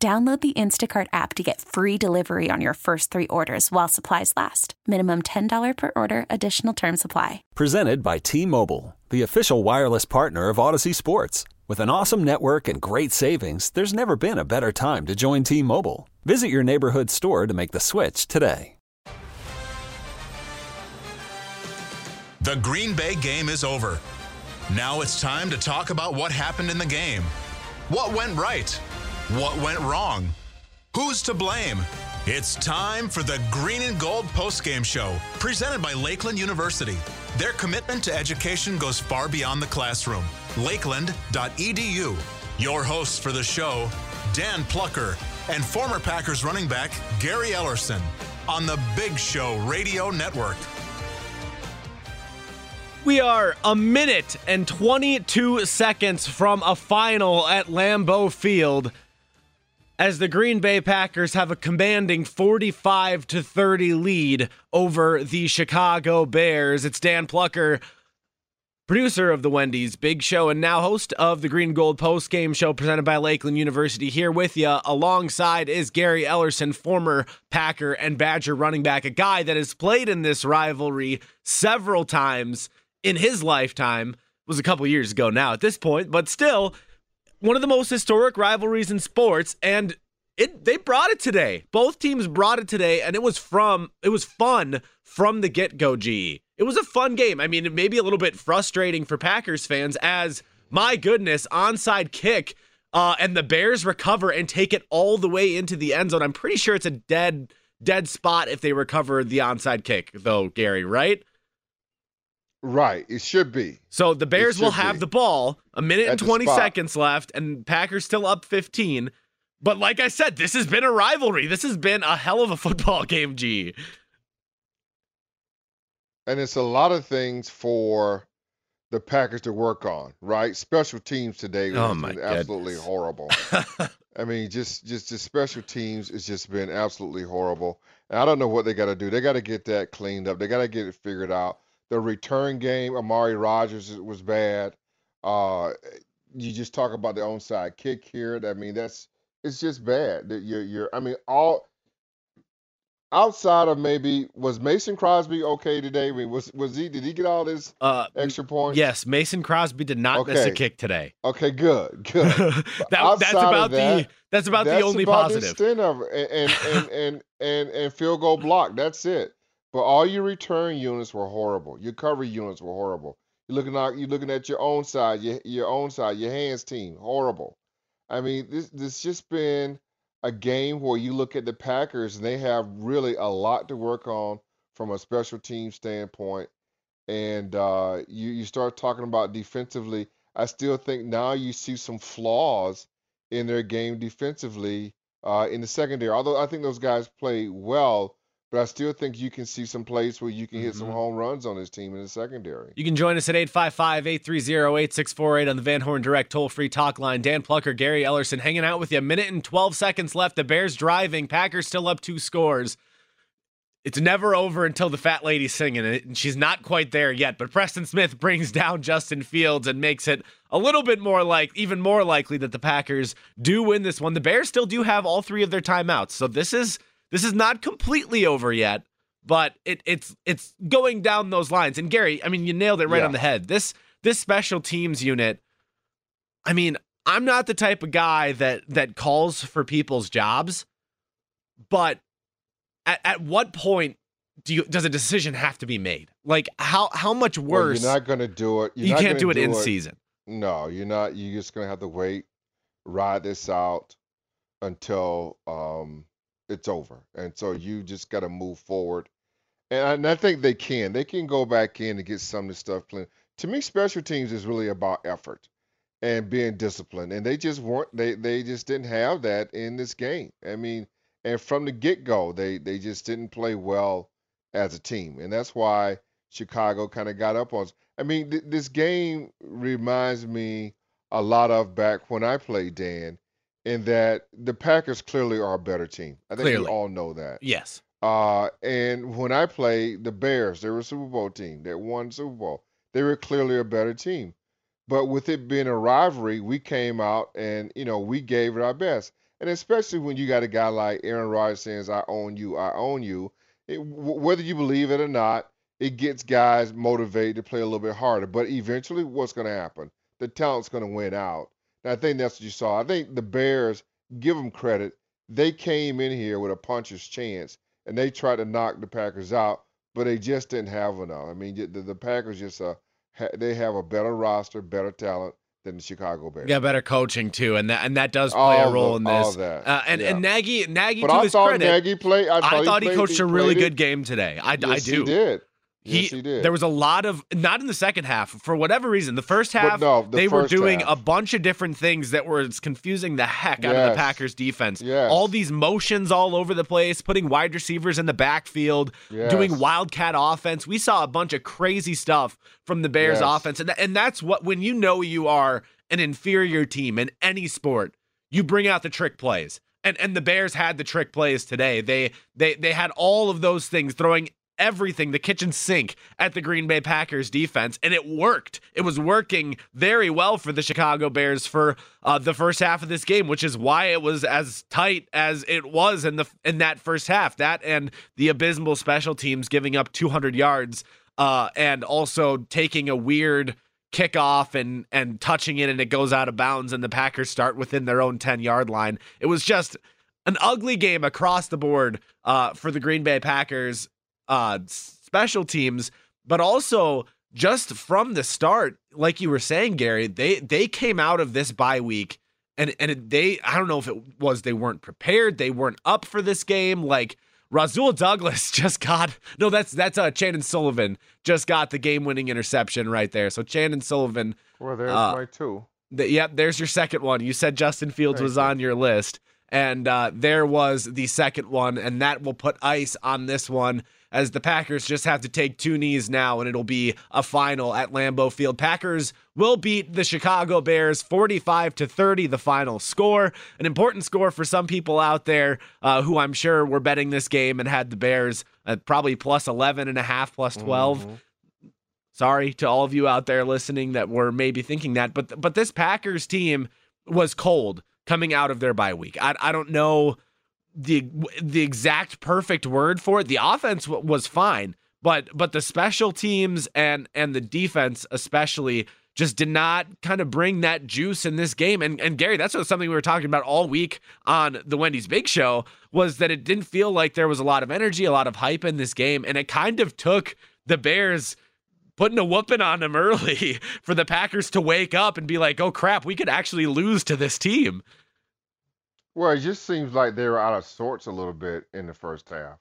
Download the Instacart app to get free delivery on your first three orders while supplies last. Minimum $10 per order, additional term supply. Presented by T Mobile, the official wireless partner of Audacy Sports. With an awesome network and great savings, there's never been a better time to join T Mobile. Visit your neighborhood store to make the switch today. The Green Bay game is over. Now it's time to talk about what happened in the game. What went right? What went wrong? Who's to blame? It's time for the Green and Gold postgame show, presented by Lakeland University. Their commitment to education goes far beyond the classroom. Lakeland.edu. Your hosts for the show, Dan Plucker and former Packers running back Gary Ellerson on the Big Show Radio Network. We are a minute and 22 seconds from a final at Lambeau Field as the Green Bay Packers have a commanding 45 to 30 lead over the Chicago Bears. It's Dan Plucker, producer of the Wendy's Big Show and now host of the Green Gold Post Game Show presented by Lakeland University here with you. Alongside is Gary Ellerson, former Packer and Badger running back, a guy that has played in this rivalry several times in his lifetime. It was a couple years ago now at this point, but still one of the most historic rivalries in sports, and it they brought it today. Both teams brought it today, and it was from it was fun from the get go. G. It was a fun game. I mean, it may be a little bit frustrating for Packers fans, as my goodness, onside kick, uh, and the Bears recover and take it all the way into the end zone. I'm pretty sure it's a dead dead spot if they recover the onside kick, though, Gary. Right? Right. It should be. So the Bears will have be. the ball, a minute At and 20 seconds left, and Packers still up 15. But like I said, this has been a rivalry. This has been a hell of a football game, G. And it's a lot of things for the Packers to work on, right? Special teams today Oh, has my been absolutely horrible. I mean, just just just special teams has just been absolutely horrible. And I don't know what they got to do. They got to get that cleaned up. They got to get it figured out. The return game, Amari Rodgers was bad. Uh, you just talk about the onside kick here. I mean, that's it's just bad. That you're you're. I mean, all outside of maybe was Mason Crosby okay today? I mean, was was he? Did he get all this Uh, extra points? yes, Mason Crosby did not miss a kick today. Okay, good, good. that, that's about the that's about the only about the positive. extent of. And and, and and and and field goal block. That's it. But all your return units were horrible. Your cover units were horrible. You're looking at you're looking at your own side, your your own side, your hands team, horrible. I mean, this this just been a game where you look at the Packers and they have really a lot to work on from a special team standpoint. And uh, you you start talking about defensively. I still think now you see some flaws in their game defensively uh, in the secondary. Although I think those guys play well, but I still think you can see some plays where you can hit some Mhm. home runs on this team in the secondary. You can join us at 855 830 8648 on the Van Horn Direct toll free talk line. Dan Plucker, Gary Ellerson hanging out with you. A minute and 12 seconds left. The Bears driving. Packers still up two scores. It's never over until the fat lady's singing it, and she's not quite there yet. But Preston Smith brings down Justin Fields and makes it a little bit more like, even more likely that the Packers do win this one. The Bears still do have all three of their timeouts, so this is this is not completely over yet but it, it's it's going down those lines. And Gary, I mean, you nailed it right Yeah. on the head. This this special teams unit. I mean, I'm not the type of guy that that calls for people's jobs, but at, at what point do you does a decision have to be made? Like how how much Well, worse? you're not going to do it. You're you can't do it in season. No, you're not. You're just going to have to wait, ride this out until um, it's over. And so you just got to move forward. And I, and I think they can. They can go back in and get some of the stuff playing. To me, special teams is really about effort. and being disciplined. And they just weren't they they just didn't have that in this game. I mean, and from the get-go, they they just didn't play well as a team. And that's why Chicago kind of got up on. I mean, th- this game reminds me a lot of back when I played Dan, in that the Packers clearly are a better team. I think Clearly. we all know that. Yes. Uh, and when I played the Bears, they were a Super Bowl team that won Super Bowl. They were clearly a better team. But with it being a rivalry, we came out and you know we gave it our best. And especially when you got a guy like Aaron Rodgers saying, "I own you, I own you," it, w- whether you believe it or not, it gets guys motivated to play a little bit harder. But eventually, what's going to happen? The talent's going to win out. I think that's what you saw. I think the Bears, give them credit, they came in here with a puncher's chance and they tried to knock the Packers out, but they just didn't have enough. I mean, the, the Packers just uh, ha- they have a better roster, better talent than the Chicago Bears. Yeah, better coaching too, and that and that does play All a role the- in this. Uh, and yeah. and Nagy Nagy but to I his thought credit, Nagy played. I thought, I thought he, played- coached a really played it- good game today. I, I do. He did. He, yes, he did. There was a lot of not in the second half for whatever reason. The first half no, the they were doing half. a bunch of different things that were confusing the heck out of the Packers defense. Yes. All these motions all over the place, putting wide receivers in the backfield, doing wildcat offense. We saw a bunch of crazy stuff from the Bears Yes. offense, and and that's what when you know you are an inferior team in any sport, you bring out the trick plays. And and the Bears had the trick plays today. They they they had all of those things throwing everything, the kitchen sink at the Green Bay Packers defense, and it worked. It was working very well for the Chicago Bears for uh, the first half of this game, which is why it was as tight as it was in the in that first half. That and the abysmal special teams giving up 200 yards, uh, and also taking a weird kickoff and and touching it and it goes out of bounds and the Packers start within their own 10 yard line. It was just an ugly game across the board uh, for the Green Bay Packers uh, special teams, but also just from the start, like you were saying, Gary, they they came out of this bye week and and they I don't know if it was they weren't prepared, they weren't up for this game, like. Rasul Douglas just got no. That's that's uh Chandon Sullivan just got the game-winning interception right there. So Chandon Sullivan Well, there's uh, my two. the, yep, there's your second one. You said Justin Fields Thank was you. on your list, and uh, there was the second one, and that will put ice on this one as the Packers just have to take two knees now, and it'll be a final at Lambeau Field. Packers will beat the Chicago Bears 45 to 30, the final score. An important score for some people out there uh, who I'm sure were betting this game and had the Bears at probably plus 11 and a half, plus 12. Mhm. Sorry to all of you out there listening that were maybe thinking that, but but this Packers team was cold coming out of their bye week. I, I don't know the the exact perfect word for it. The offense w- was fine, but but the special teams and and the defense especially just did not kind of bring that juice in this game. And and Gary, that's what something we were talking about all week on the Wendy's Big Show was that it didn't feel like there was a lot of energy, a lot of hype in this game, and it kind of took the Bears putting a whooping on them early for the Packers to wake up and be like, "Oh crap, we could actually lose to this team." Well, it just seems like they were out of sorts a little bit in the first half.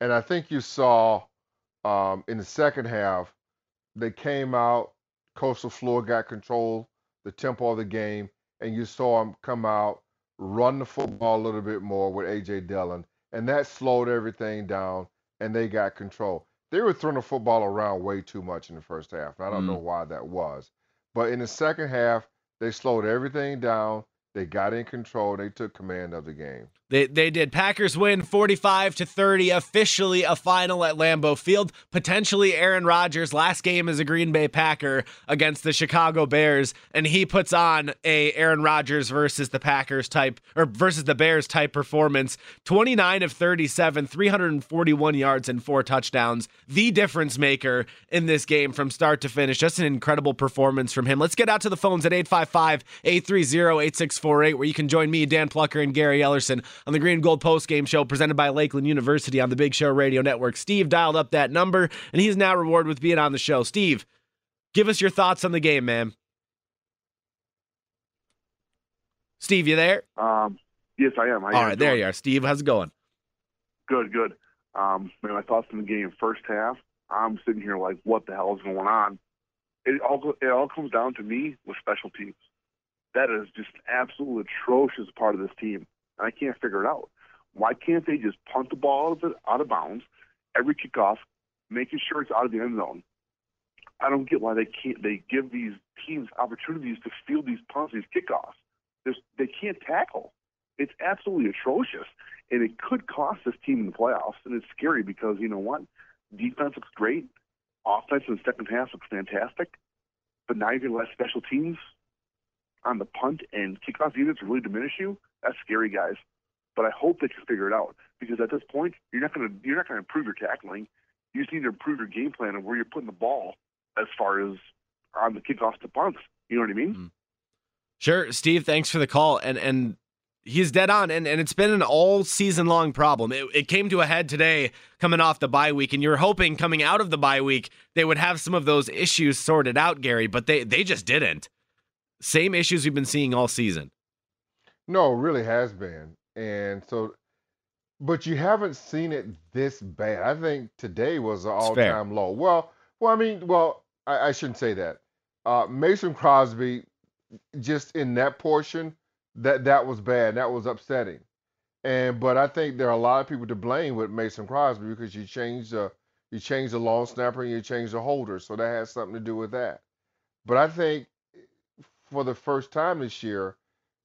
And I think you saw um, in the second half, they came out, Coach LaFleur got control, the tempo of the game, and you saw them come out, run the football a little bit more with A.J. Dillon, and that slowed everything down, and they got control. They were throwing the football around way too much in the first half, and I don't Mm. know why that was. But in the second half, they slowed everything down. They got in control. They took command of the game. They they did. Packers win 45 to 30, officially a final at Lambeau Field. Potentially Aaron Rodgers' last game as a Green Bay Packer against the Chicago Bears, and he puts on a Aaron Rodgers versus the Packers type or versus the Bears type performance. 29 of 37, 341 yards and four touchdowns. The difference maker in this game from start to finish. Just an incredible performance from him. Let's get out to the phones at 855-830-8648 where you can join me, Dan Plucker, and Gary Ellerson on the Green and Gold Post Game Show presented by Lakeland University on the Big Show Radio Network. Steve dialed up that number, and he's now rewarded with being on the show. Steve, give us your thoughts on the game, man. Steve, you there? Um, yes, I am. How All right, there you are. Steve, how's it going? Good, good. Um, man, my thoughts on the game first half. I'm sitting here like, what the hell is going on? It all it all comes down to me with special teams. That is just absolutely atrocious part of this team. I can't figure it out. Why can't they just punt the ball out of, out of bounds every kickoff, making sure it's out of the end zone? I don't get why they can't. They give these teams opportunities to field these punts, these kickoffs. There's, they can't tackle. It's absolutely atrocious, and it could cost this team in the playoffs. And it's scary because you know what? Defense looks great, offense in the second half looks fantastic, but now you're going to let special teams on the punt and kickoff units really diminish you. That's scary, guys. But I hope they can figure it out because at this point, you're not going to you're not going to improve your tackling. You just need to improve your game plan of where you're putting the ball as far as on the kickoffs to punts. You know what I mean? Mm-hmm. Sure, Steve. Thanks for the call, and and he's dead on, and and it's been an all season long problem. It, it came to a head today, coming off the bye week, and you're hoping coming out of the bye week they would have some of those issues sorted out, Gary, but they they just didn't. Same issues we've been seeing all season. No, really has been, and so, but you haven't seen it this bad. I think today was an all time low. Well, well, I mean, well, I, I shouldn't say that. Uh, Mason Crosby just in that portion, that that was bad. That was upsetting. And but I think there are a lot of people to blame with Mason Crosby because you changed the you changed the long snapper and you changed the holder, so that has something to do with that. But I think for the first time this year,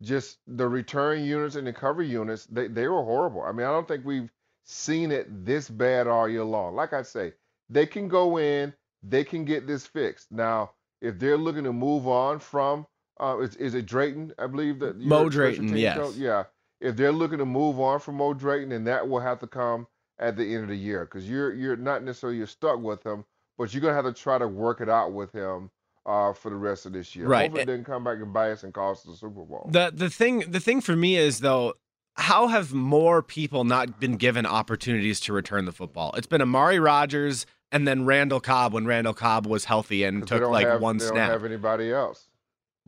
just the return units and the cover units, they, they were horrible. I mean, I don't think we've seen it this bad all year long. Like I say, they can go in, they can get this fixed. Now, if they're looking to move on from uh, is, is it Drayton? I believe that Mo Drayton. Yes. Coach? Yeah. If they're looking to move on from Mo Drayton, then that will have to come at the end of the year because you're you're not necessarily you're stuck with him, but you're gonna have to try to work it out with him uh, for the rest of this year. Right. Hopefully, it didn't come back and bite us and cost the Super Bowl. The the thing the thing for me is though. How have more people not been given opportunities to return the football? It's been Amari Rodgers and then Randall Cobb when Randall Cobb was healthy and took like have, one they snap. Don't have anybody else.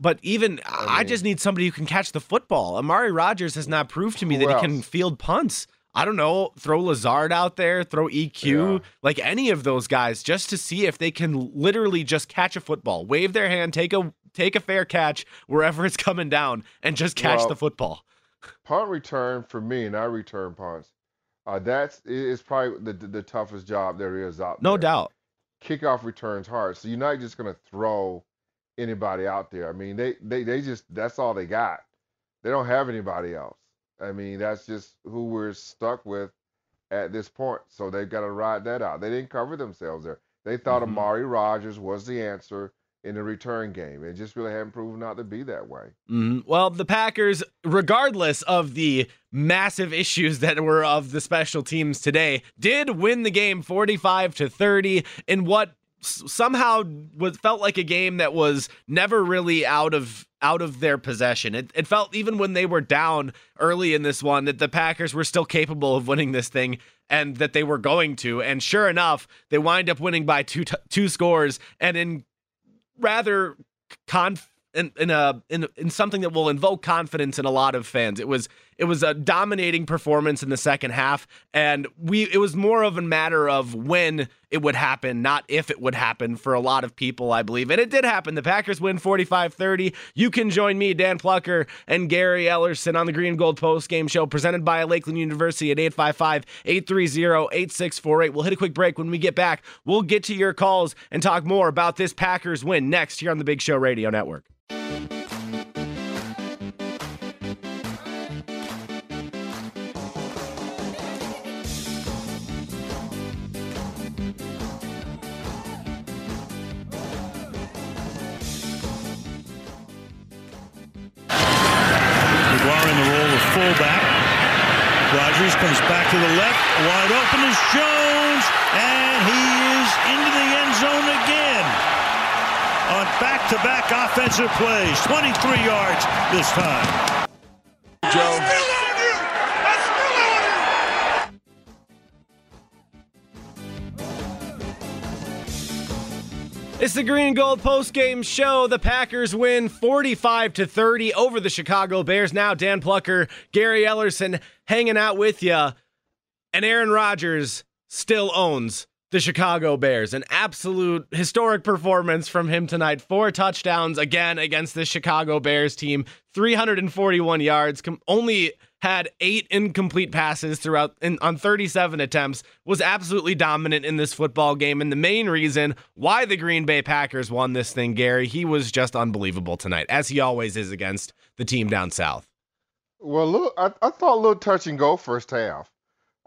But even I, mean, I, just need somebody who can catch the football. Amari Rodgers has not proved to me that else? he can field punts. I don't know, throw Lazard out there, throw EQ, yeah. like any of those guys, just to see if they can literally just catch a football, wave their hand, take a take a fair catch wherever it's coming down, and just catch well, the football. Punt return for me, and I return punts. Uh, that's it's probably the, the, toughest job there is out no there. No doubt. Kickoff returns hard, so you're not just gonna throw anybody out there. I mean, they, they, they just, that's all they got. They don't have anybody else. I mean, that's just who we're stuck with at this point. So they've got to ride that out. They didn't cover themselves there. They thought mm-hmm. Amari Rodgers was the answer in the return game. It just really hadn't proven out to be that way. Mm-hmm. Well, the Packers, regardless of the massive issues that were of the special teams today, did win the game 45 to 30 in what somehow was felt like a game that was never really out of out of their possession. It, it felt even when they were down early in this one that the Packers were still capable of winning this thing and that they were going to. And sure enough, they wind up winning by two t- two scores and in rather conf in, in a in in something that will invoke confidence in a lot of fans. It was it was a dominating performance in the second half, and we it was more of a matter of when it would happen, not if it would happen for a lot of people, I believe. And it did happen. The Packers win 45-30. You can join me, Dan Plucker, and Gary Ellerson on the Green Gold Post Game Show presented by Lakeland University at 855-830-8648. We'll hit a quick break when we get back. We'll get to your calls and talk more about this Packers win next here on the Big Show Radio Network. Comes back to the left. Wide open is Jones, and he is into the end zone again on back-to-back offensive plays. 23 yards this time. Joe. It's the Green Gold Post Game Show. The Packers win 45 to 30 over the Chicago Bears. Now Dan Plucker, Gary Ellerson hanging out with you, and Aaron Rodgers still owns the Chicago Bears. An absolute historic performance from him tonight. Four touchdowns again against the Chicago Bears team, 341 yards, only had eight incomplete passes throughout in, on 37 attempts, was absolutely dominant in this football game. And the main reason why the Green Bay Packers won this thing, Gary, he was just unbelievable tonight, as he always is against the team down south. Well, look, I, I thought a little touch and go first half.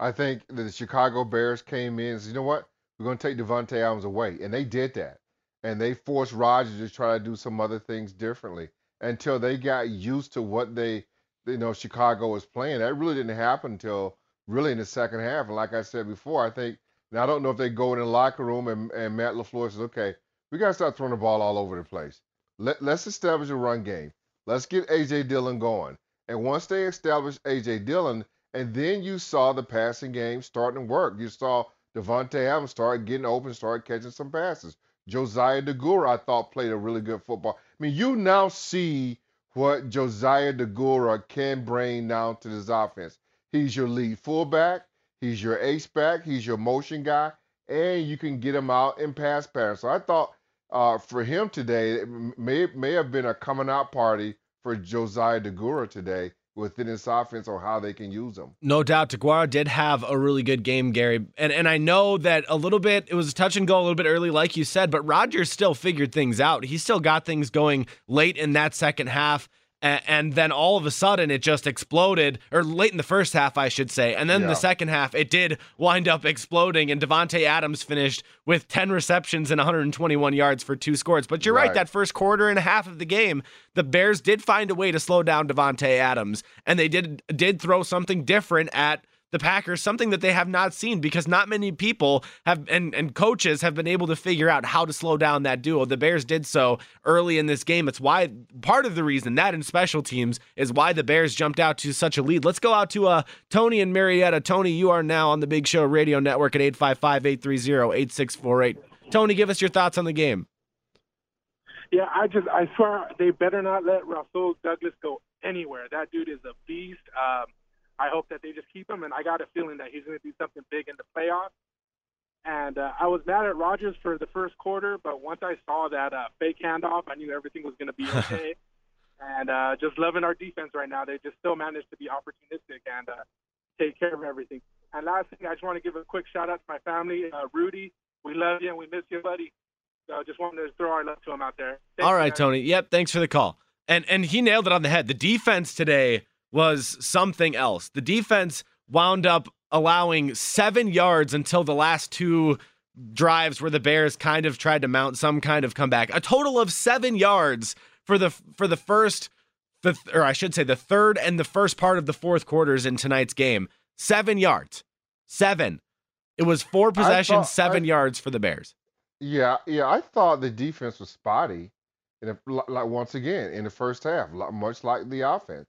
I think the Chicago Bears came in and said, you know what? We're going to take Davante Adams away. And they did that. And they forced Rodgers to try to do some other things differently until they got used to what they, you know, Chicago was playing. That really didn't happen until really in the second half. And like I said before, I think, now I don't know if they go in the locker room and, and Matt LaFleur says, okay, we got to start throwing the ball all over the place. Let, let's establish a run game. Let's get A.J. Dillon going. And once they established A.J. Dillon, and then you saw the passing game starting to work. You saw Davante Adams start getting open, start catching some passes. Josiah Deguara, I thought, played a really good football. I mean, you now see what Josiah Deguara can bring now to this offense. He's your lead fullback, he's your ace back, he's your motion guy, and you can get him out in pass patterns. So I thought uh, for him today, it may may have been a coming out party for Josiah Deguara today within this offense or how they can use them. No doubt, Deguara did have a really good game, Gary, and and I know that a little bit it was a touch and go a little bit early, like you said, but Rodgers still figured things out. He still got things going late in that second half and then all of a sudden it just exploded, or late in the first half, I should say. And then yeah. the second half, it did wind up exploding, and Davante Adams finished with 10 receptions and 121 yards for two scores. But you're right. right, that first quarter and a half of the game, the Bears did find a way to slow down Davante Adams, and they did did throw something different at the Packers, something that they have not seen because not many people have and, and coaches have been able to figure out how to slow down that duo. The Bears did so early in this game. It's why part of the reason that in special teams is why the Bears jumped out to such a lead. Let's go out to uh, Tony and Marietta. Tony, you are now on the Big Show Radio Network at 855 830 8648. Tony, give us your thoughts on the game. Yeah, I just I swear they better not let Rasul Douglas go anywhere. That dude is a beast. Um, I hope that they just keep him, and I got a feeling that he's going to do something big in the playoffs. And uh, I was mad at Rodgers for the first quarter, but once I saw that uh, fake handoff, I knew everything was going to be okay. and uh, just loving our defense right now. They just still managed to be opportunistic and uh, take care of everything. And last thing, I just want to give a quick shout out to my family, uh, Rudy. We love you and we miss you, buddy. So just wanted to throw our love to him out there. Thanks, All right, guys. Tony. Yep, thanks for the call. And and he nailed it on the head. The defense today was something else. The defense wound up allowing seven yards until the last two drives where the Bears kind of tried to mount some kind of comeback. A total of seven yards for the for the first, the or I should say the third and the first part of the fourth quarters in tonight's game. Seven yards, seven. It was four possessions, seven I, yards for the Bears. Yeah, yeah. I thought the defense was spotty, and like once again in the first half, much like the offense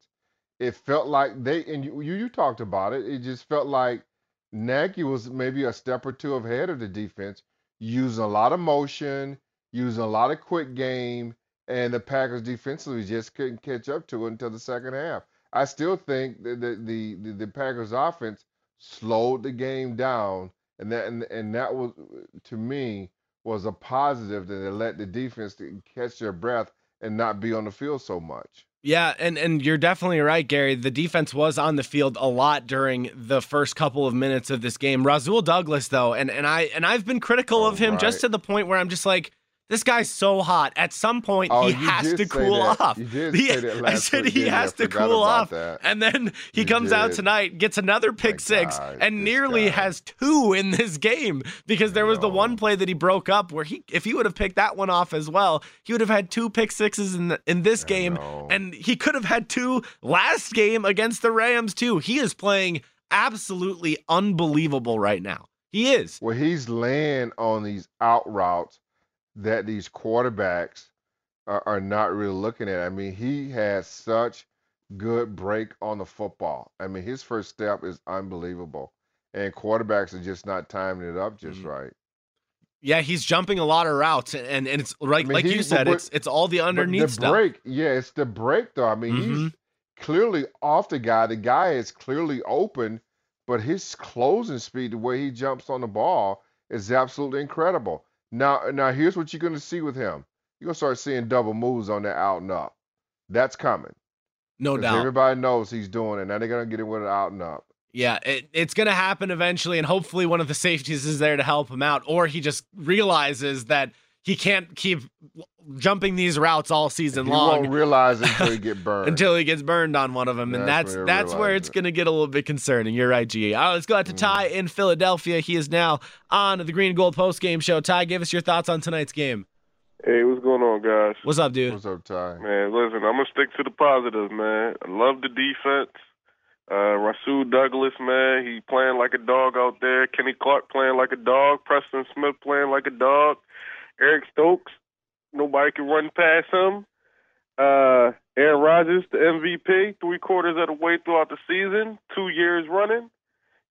it felt like they and you you talked about it. It just felt like Nagy was maybe a step or two ahead of the defense, using a lot of motion, using a lot of quick game, and the Packers defensively just couldn't catch up to it until the second half. I still think that the the, the, the Packers offense slowed the game down, and that and, and that was to me was a positive that it let the defense catch their breath and not be on the field so much. Yeah, and and you're definitely right, Gary. The defense was on the field a lot during the first couple of minutes of this game. Rasul Douglas, though, and and I and I've been critical of him right. just to the point where I'm just like, this guy's so hot. At some point, oh, he has to cool that. off. He, say that last I said he has to cool off. That. And then he you comes did. out tonight, gets another pick My six, God, and nearly guy. has two in this game because there was the one play that he broke up where he, if he would have picked that one off as well, he would have had two pick sixes in the, in this I game, know. and he could have had two last game against the Rams too. He is playing absolutely unbelievable right now. He is. Well, he's laying on these out routes that these quarterbacks are, are not really looking at. I mean, he has such good break on the football. I mean, his first step is unbelievable, and quarterbacks are just not timing it up just mm-hmm. right. Yeah, he's jumping a lot of routes, and and it's like I mean, like you said, but, it's it's all the underneath the stuff. break, yeah, it's the break though. I mean, mm-hmm. he's clearly off the guy. The guy is clearly open, but his closing speed, the way he jumps on the ball, is absolutely incredible. Now, now here's what you're going to see with him. You're going to start seeing double moves on that out and up. That's coming. No doubt. Everybody knows he's doing it. Now they're going to get it with an out and up. Yeah, it, it's going to happen eventually, and hopefully one of the safeties is there to help him out, or he just realizes that he can't keep jumping these routes all season He long won't realize until he get burned. until he gets burned on one of them, and That's that's that's where it's it. going to get a little bit concerning. You're right, G. All right, let's go out to Mm. Ty in Philadelphia. He is now on the Green and Gold Post Game Show. Ty, give us your thoughts on tonight's game. Hey, what's going on, guys? What's up, dude? What's up, Ty? Man, listen, I'm gonna stick to the positives, man. I love the defense. Uh, Rasul Douglas, man, he playing like a dog out there. Kenny Clark playing like a dog. Preston Smith playing like a dog. Eric Stokes, nobody can run past him. Uh, Aaron Rodgers, the MVP, three quarters of the way throughout the season, two years running.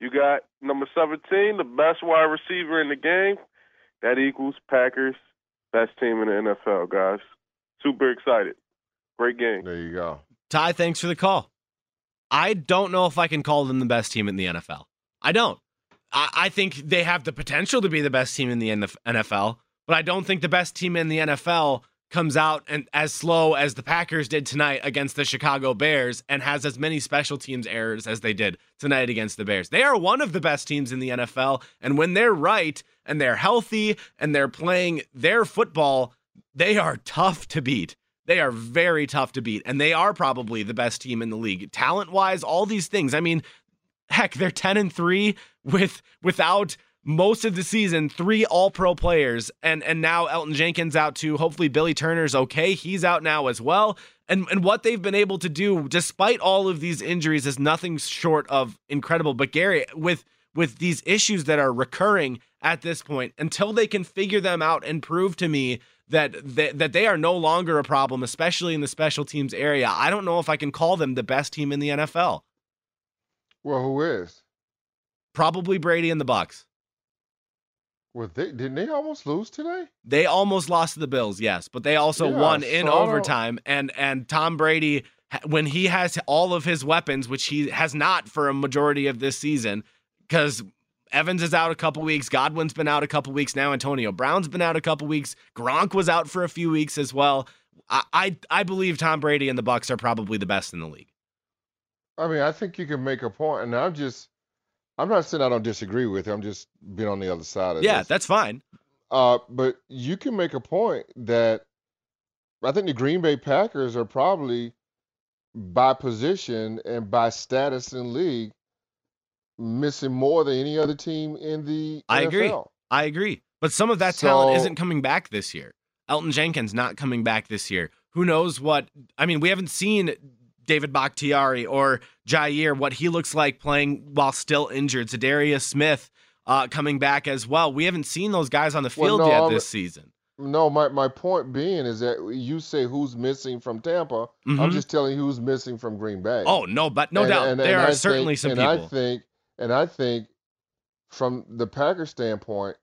You got number 17, the best wide receiver in the game. That equals Packers, best team in the NFL, guys. Super excited. Great game. There you go. Ty, thanks for the call. I don't know if I can call them the best team in the NFL. I don't. I, I think they have the potential to be the best team in the NFL, but I don't think the best team in the NFL comes out and as slow as the Packers did tonight against the Chicago Bears and has as many special teams errors as they did tonight against the Bears. They are one of the best teams in the NFL, and when they're right and they're healthy and they're playing their football, they are tough to beat. They are very tough to beat, and they are probably the best team in the league, talent wise. All these things. I mean, heck, they're ten and three with without most of the season three All Pro players, and and now Elgton Jenkins out too. Hopefully, Billy Turner's okay. He's out now as well. And and what they've been able to do, despite all of these injuries, is nothing short of incredible. But Gary, with with these issues that are recurring at this point, until they can figure them out and prove to me that they, that they are no longer a problem, especially in the special teams area. I don't know if I can call them the best team in the NFL. Well, who is? Probably Brady and the Bucs. Well, they didn't they almost lose today? They almost lost to the Bills, yes, but they also Yeah, won in overtime. And and Tom Brady, when he has all of his weapons, which he has not for a majority of this season, because Evans is out a couple weeks, Godwin's been out a couple weeks now, Antonio Brown's been out a couple weeks, Gronk was out for a few weeks as well. I I, I believe Tom Brady and the Bucs are probably the best in the league. I mean, I think you can make a point, and I'm just, I'm not saying I don't disagree with you. I'm just being on the other side of it. Yeah, this. that's fine. Uh, but you can make a point that I think the Green Bay Packers are probably by position and by status in league missing more than any other team in the I agree. I agree. But some of that talent isn't coming back this year. Elgton Jenkins not coming back this year. Who knows what? I mean, we haven't seen David Bakhtiari or Jaire what he looks like playing while still injured. Za'Darius Smith uh, coming back as well. We haven't seen those guys on the Well, field no, yet I'm- this season. No, my, my point being is that you say who's missing from Tampa. Mhm. I'm just telling you who's missing from Green Bay. Oh no, but no And- doubt and- there and are I certainly think, some and people. I think, and I think, from the Packers standpoint,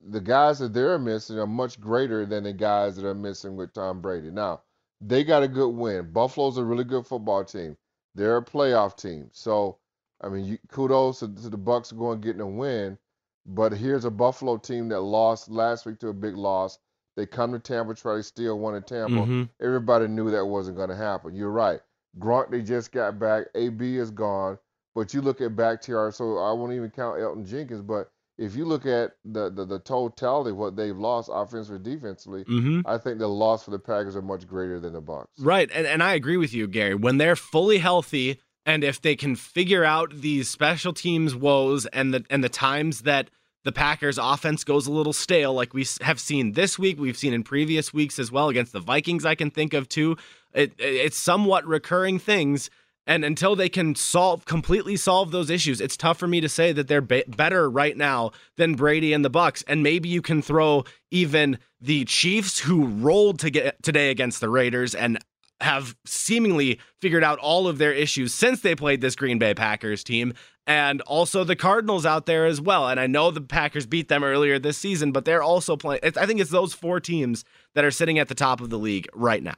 the guys that they're missing are much greater than the guys that are missing with Tom Brady. Now, they got a good win. Buffalo's a really good football team. They're a playoff team. So, I mean, you, kudos to, to the Bucs going getting a win. But here's a Buffalo team that lost last week to a big loss. They come to Tampa, try to steal one in Tampa. Mhm. Everybody knew that wasn't going to happen. You're right. Gronk, they just got back. AB is gone. But you look at Bakhtiari, so I won't even count Elgton Jenkins. But if you look at the, the, the totality of what they've lost offensively, defensively, Mhm. I think the loss for the Packers are much greater than the Bucs. Right, and and I agree with you, Gary. When they're fully healthy, and if they can figure out these special teams woes and the and the times that the Packers offense goes a little stale, like we have seen this week, we've seen in previous weeks as well against the Vikings. I can think of too. It, it- it's somewhat recurring things, and until they can solve completely solve those issues, it's tough for me to say that they're be- better right now than Brady and the Bucs. And maybe you can throw even the Chiefs, who rolled to get today against the Raiders and have seemingly figured out all of their issues since they played this Green Bay Packers team, and also the Cardinals out there as well. And I know the Packers beat them earlier this season, but they're also playing. I think it's those four teams that are sitting at the top of the league right now.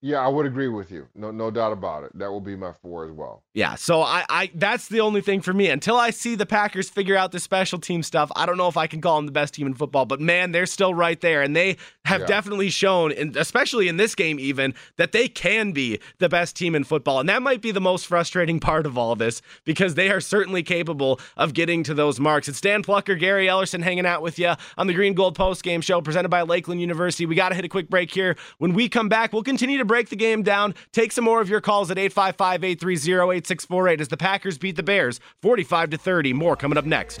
Yeah, I would agree with you. No, no doubt about it. That will be my four as well. Yeah, so I, I that's the only thing for me. Until I see the Packers figure out the special team stuff, I don't know if I can call them the best team in football. But man, they're still right there, and they have Yeah. definitely shown, and especially in this game, even that they can be the best team in football. And that might be the most frustrating part of all of this because they are certainly capable of getting to those marks. It's Dan Plucker, Gary Ellerson hanging out with you on the Green Gold Post Game Show presented by Lakeland University. We got to hit a quick break here. When we come back, we'll continue to break the game down, take some more of your calls at 855 830 8648 as the Packers beat the Bears 45 to 30. More coming up next.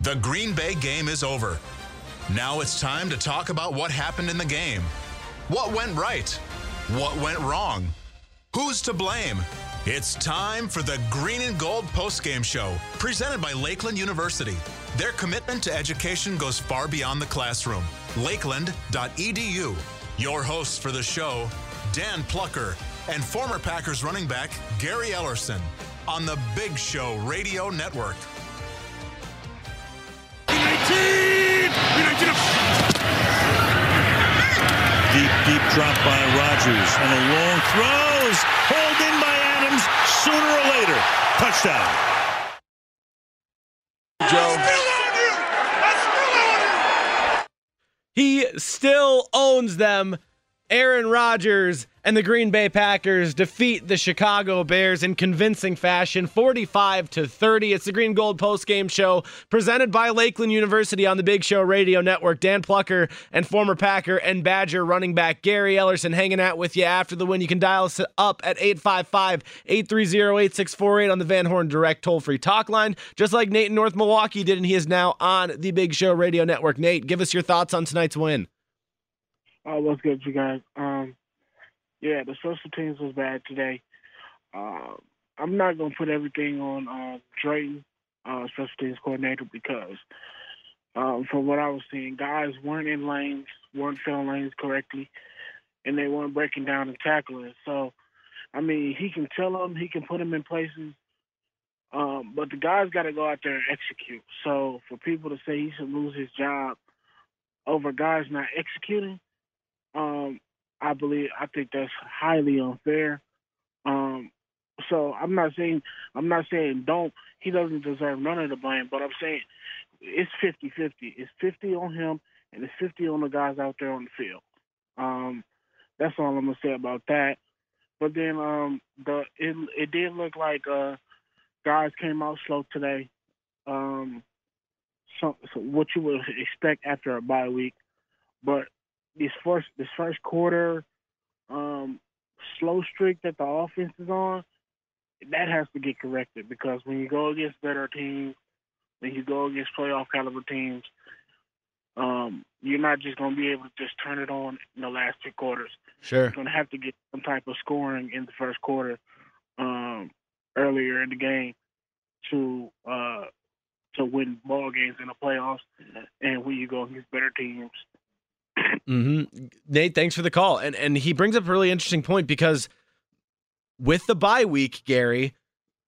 The Green Bay game is over. Now it's time to talk about what happened in the game. What went right? What went wrong? Who's to blame? It's time for the Green and Gold postgame show, presented by Lakeland University. Their commitment to education goes far beyond the classroom. Lakeland.edu. Your hosts for the show, Dan Plucker and former Packers running back Gary Ellerson on the Big Show Radio Network. Deep, deep drop by Rodgers. And a long throws. Hauled in by Adams. Sooner or later. Touchdown. He still owns them. Aaron Rodgers and the Green Bay Packers defeat the Chicago Bears in convincing fashion 45 to 30. It's the Green Gold Post Game Show presented by Lakeland University on the Big Show Radio Network. Dan Plucker and former Packer and Badger running back Gary Ellerson hanging out with you after the win. You can dial us up at 855-830-8648 on the Van Horn Direct toll-free talk line, just like Nate in North Milwaukee did, and he is now on the Big Show Radio Network. Nate, give us your thoughts on tonight's win. Uh, what's good, you guys? Um, yeah, the special teams was bad today. Uh, I'm not gonna put everything on uh, Drayton, uh, special teams coordinator, because um, from what I was seeing, guys weren't in lanes, weren't filling lanes correctly, and they weren't breaking down and tackling. So, I mean, he can tell them, he can put them in places, um, but the guys got to go out there and execute. So, for people to say he should lose his job over guys not executing, um, I believe I think that's highly unfair. Um, so I'm not saying I'm not saying don't he doesn't deserve none of the blame, but I'm saying it's 50-50. It's 50 on him and it's 50 on the guys out there on the field. Um, that's all I'm gonna say about that. But then um, the it it did look like uh, guys came out slow today. Um, so, so what you would expect after a bye week, but this first this first quarter um, slow streak that the offense is on, that has to get corrected because when you go against better teams, when you go against playoff caliber teams, um, you're not just going to be able to just turn it on in the last two quarters. Sure. You're going to have to get some type of scoring in the first quarter um, earlier in the game to uh, to win ball games in the playoffs and when you go against better teams. Mm-hmm. Nate, thanks for the call. And and he brings up a really interesting point because with the bye week, Gary,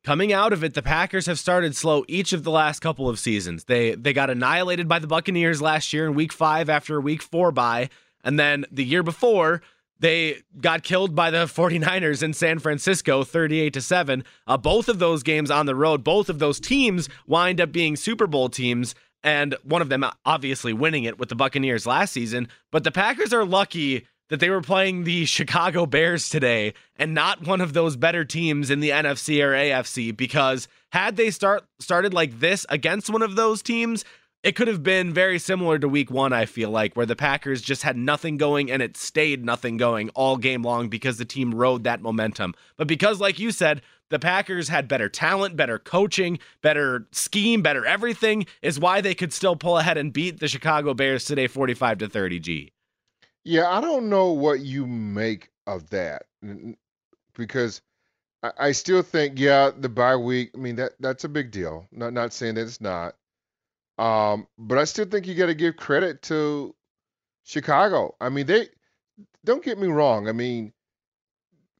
coming out of it, the Packers have started slow each of the last couple of seasons. They they got annihilated by the Buccaneers last year in week five after a week four bye. And then the year before, they got killed by the 49ers in San Francisco 38 to 7. Uh, both of those games on the road, both of those teams wind up being Super Bowl teams and one of them obviously winning it with the Buccaneers last season, but the Packers are lucky that they were playing the Chicago Bears today and not one of those better teams in the NFC or AFC because had they start started like this against one of those teams, it could have been very similar to week one, I feel like, where the Packers just had nothing going and it stayed nothing going all game long because the team rode that momentum. But because, like you said, the Packers had better talent, better coaching, better scheme, better everything, is why they could still pull ahead and beat the Chicago Bears today 45 to 30 G. Yeah, I don't know what you make of that because I, still think, yeah, the bye week, I mean, that that's a big deal. Not not saying that it's not. Um, but I still think you got to give credit to Chicago. I mean, they don't get me wrong. I mean,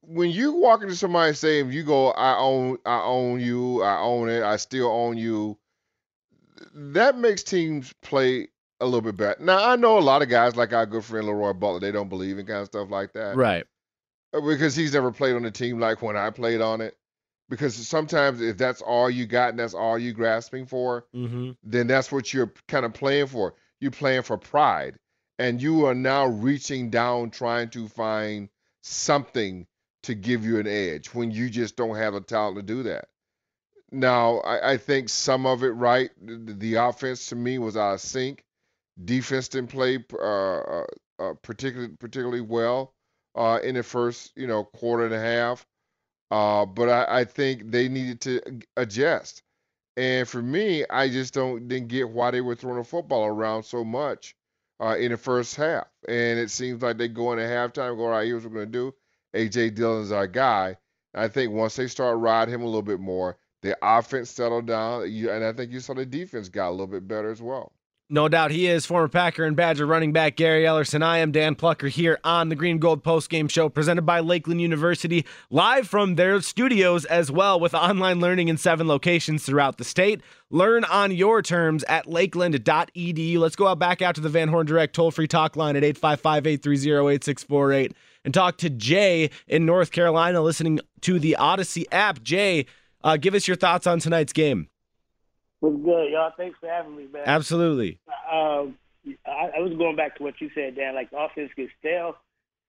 when you walk into somebody saying, "You go, I own, I own you, I own it, I still own you," that makes teams play a little bit better. Now, I know a lot of guys like our good friend Leroy Butler, they don't believe in kind of stuff like that, right? Uh, because he's never played on a team like when I played on it because sometimes if that's all you got and that's all you grasping for, mm-hmm. then that's what you're kind of playing for. You're playing for pride, and you are now reaching down trying to find something to give you an edge when you just don't have the talent to do that. Now, I, I think some of it, right? The, the, offense to me was out of sync. Defense didn't play uh, uh, uh particularly particularly well uh, in the first, you know, quarter and a half. Uh, but I, I think they needed to adjust. And for me, I just don't didn't get why they were throwing the football around so much uh, in the first half. And it seems like they go into halftime, go, all right, here's what we're going to do. A.J. Dillon's our guy. I think once they start riding him a little bit more, the offense settled down. And I think you saw the defense got a little bit better as well. No doubt he is former Packer and Badger running back Gary Ellerson. I am Dan Plucker here on the Green Gold Post Game Show presented by Lakeland University, live from their studios as well with online learning in seven locations throughout the state. Learn on your terms at lakeland.edu. Let's go out back out to the Van Horn Direct toll free talk line at 855 830 8648 and talk to Jay in North Carolina listening to the Audacy app. Jay, uh, give us your thoughts on tonight's game. What's good, y'all? Thanks for having me, man. Absolutely. Um, I, I was going back to what you said, Dan. Like the offense gets stale,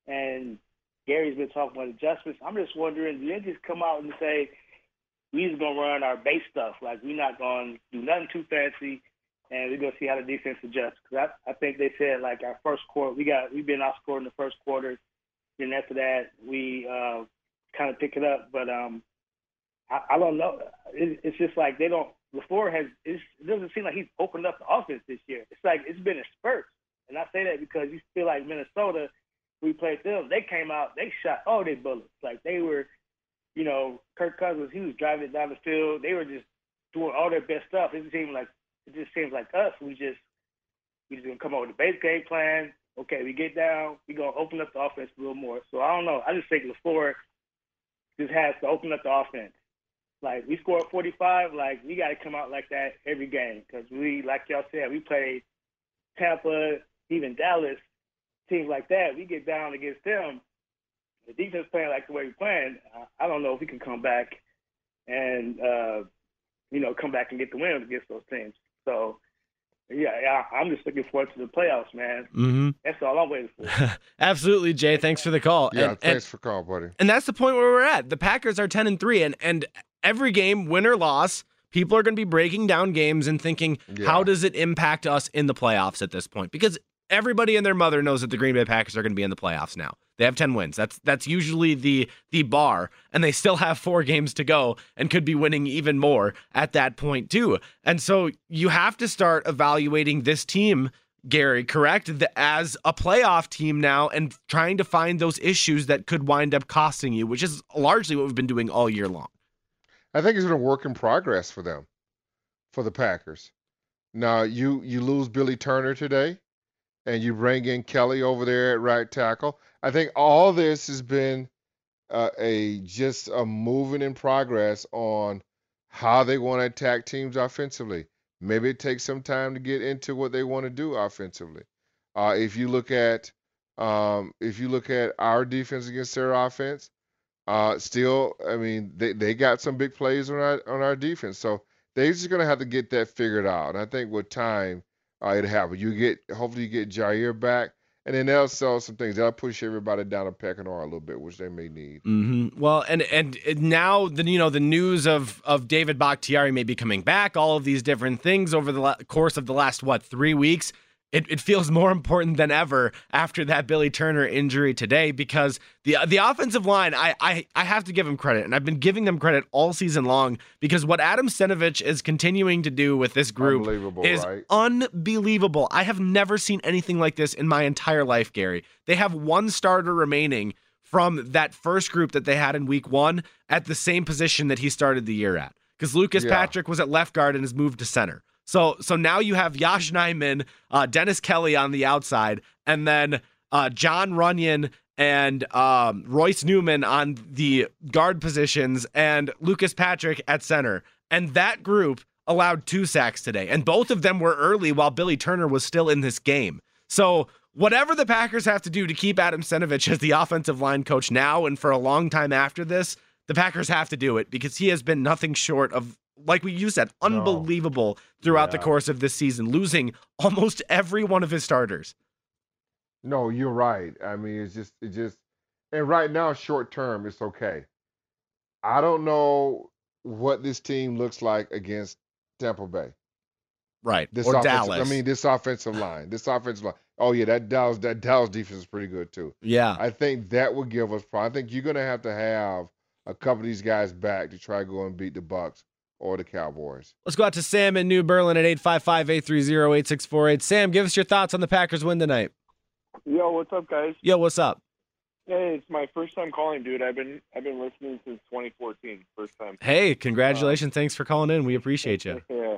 and Gary's been talking about adjustments. I'm just wondering, do they just come out and say we just gonna run our base stuff? Like we're not gonna do nothing too fancy, and we're gonna see how the defense adjusts. Because I, I think they said like our first quarter, we got we've been outscored in the first quarter. Then after that, we uh, kind of pick it up, but um, I, I don't know. It, it's just like they don't LaFleur has it doesn't seem like he's opened up the offense this year. It's like it's been in spurts, and I say that because you feel like Minnesota, we played them. They came out, they shot all their bullets. Like they were, you know, Kirk Cousins, he was driving it down the field. They were just doing all their best stuff. It seemed like it just seems like us. We just we just gonna come up with a base game plan. Okay, we get down, we gonna open up the offense a little more. So I don't know. I just think LaFleur just has to open up the offense like we scored 45, like we got to come out like that every game because we, like y'all said, we played Tampa, even Dallas, teams like that. We get down against them. The defense playing like the way we're playing. I don't know if we can come back and uh, you know come back and get the win against those teams. So yeah, yeah, I'm just looking forward to the playoffs, man. Mm-hmm. That's all I'm waiting for. Absolutely, Jay. Thanks for the call. Yeah, and, thanks and, for call, buddy. And that's the point where we're at. The Packers are 10 and 3 and and every game, win or loss, people are going to be breaking down games and thinking, yeah. how does it impact us in the playoffs at this point? Because everybody and their mother knows that the Green Bay Packers are going to be in the playoffs now. They have 10 wins. That's that's usually the the bar and they still have 4 games to go and could be winning even more at that point too. And so you have to start evaluating this team Gary, correct? The, as a playoff team now and trying to find those issues that could wind up costing you, which is largely what we've been doing all year long. I think it's been a work in progress for them for the Packers. Now you you lose Billy Turner today, and you bring in Kelly over there at right tackle. I think all this has been uh, a just a moving in progress on how they want to attack teams offensively. Maybe it takes some time to get into what they want to do offensively. Uh, if you look at um, if you look at our defense against their offense, uh, still, I mean, they, they got some big plays on our on our defense. So they're just gonna have to get that figured out. And I think with time, uh, it'll happen. You get hopefully you get Jaire back, and then they'll sell some things. They'll push everybody down a pecking order a little bit, which they may need. Mm-hmm. Well, and and now the you know the news of of David Bakhtiari may be coming back. All of these different things over the la- course of the last what three weeks it, it feels more important than ever after that Billy Turner injury today because the the offensive line, I, I I have to give him credit, and I've been giving them credit all season long because what Adam Stenavich is continuing to do with this group is right? unbelievable. I have never seen anything like this in my entire life, Gary. They have one starter remaining from that first group that they had in week one at the same position that he started the year at. Because Lucas Yeah. Patrick was at left guard and has moved to center. So so now you have Yosh Nijman, uh, Dennis Kelly on the outside, and then uh, Jon Runyan and um, Royce Newman on the guard positions, and Lucas Patrick at center. And that group allowed two sacks today, and both of them were early while Billy Turner was still in this game. So whatever the Packers have to do to keep Adam Stenavich as the offensive line coach now and for a long time after this, the Packers have to do it because he has been nothing short of, like we you that, unbelievable throughout the course of this season, losing almost every one of his starters. No, you're right. I mean, it's just it just and right now, short term, it's okay. I don't know what this team looks like against Tampa Bay. Right. This or Dallas. I mean, this offensive line. This offensive line. Oh yeah, that Dallas that Dallas defense is pretty good too. yeah. I think that would give us problem. I think you're gonna have to have a couple of these guys back to try to go and beat the Bucs or the Cowboys. Let's go out to Sam in New Berlin at 855 830 8648. Sam, give us your thoughts on the Packers win tonight. Yo, what's up, guys? Yo, what's up? Hey, it's my first time calling, dude. I've been I've been listening since 2014. First time. Hey, congratulations. Thanks for calling in. We appreciate you. Yeah,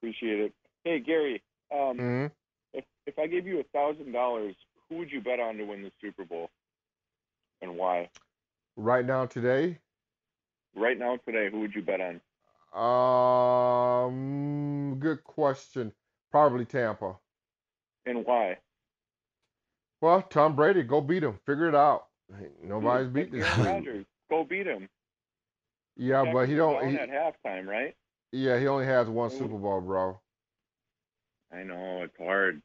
appreciate it. Hey, Gary. Um, hmm if if I gave you a thousand dollars, who would you bet on to win the Super Bowl, and why? Right now, today, Right now, today, who would you bet on? Um, good question. Probably Tampa. And why? Well, Tom Brady, go beat him. Figure it out. Nobody's beat this Aaron. Rodgers, go beat him. Yeah, but he don't. He, at halftime, right? yeah, he only has one Super Bowl, bro. I know it's hard.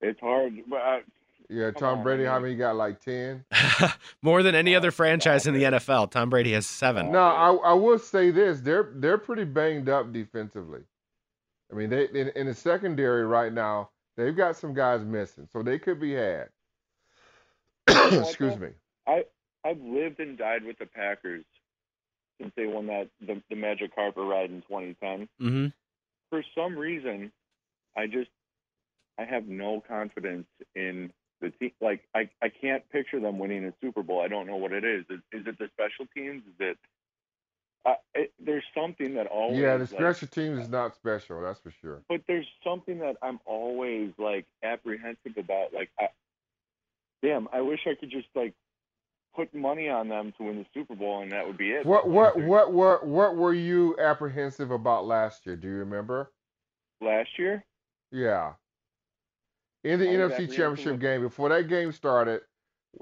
It's hard, but uh, Yeah, Come Tom on, Brady, how man. many got? Like ten. More than any other franchise in the NFL. Tom Brady has seven. No, I I will say this: they're they're pretty banged up defensively. I mean, they in, in the secondary right now, they've got some guys missing, so they could be had. Excuse me. I I've lived and died with the Packers since they won that the, the magic carpet ride in 2010. Mm-hmm. For some reason, I just I have no confidence in the team. Like I I can't picture them winning a Super Bowl. I don't know what it is. Is, is it the special teams? Is it, uh, it? There's something that always Yeah, the like, special teams is not special, that's for sure. but there's something that I'm always like apprehensive about. Like, I, damn, I wish I could just like put money on them to win the Super Bowl, and that would be it. What what what what what were you apprehensive about last year? Do you remember? Last year, Yeah. In the NFC apprehensive Championship with- game, before that game started,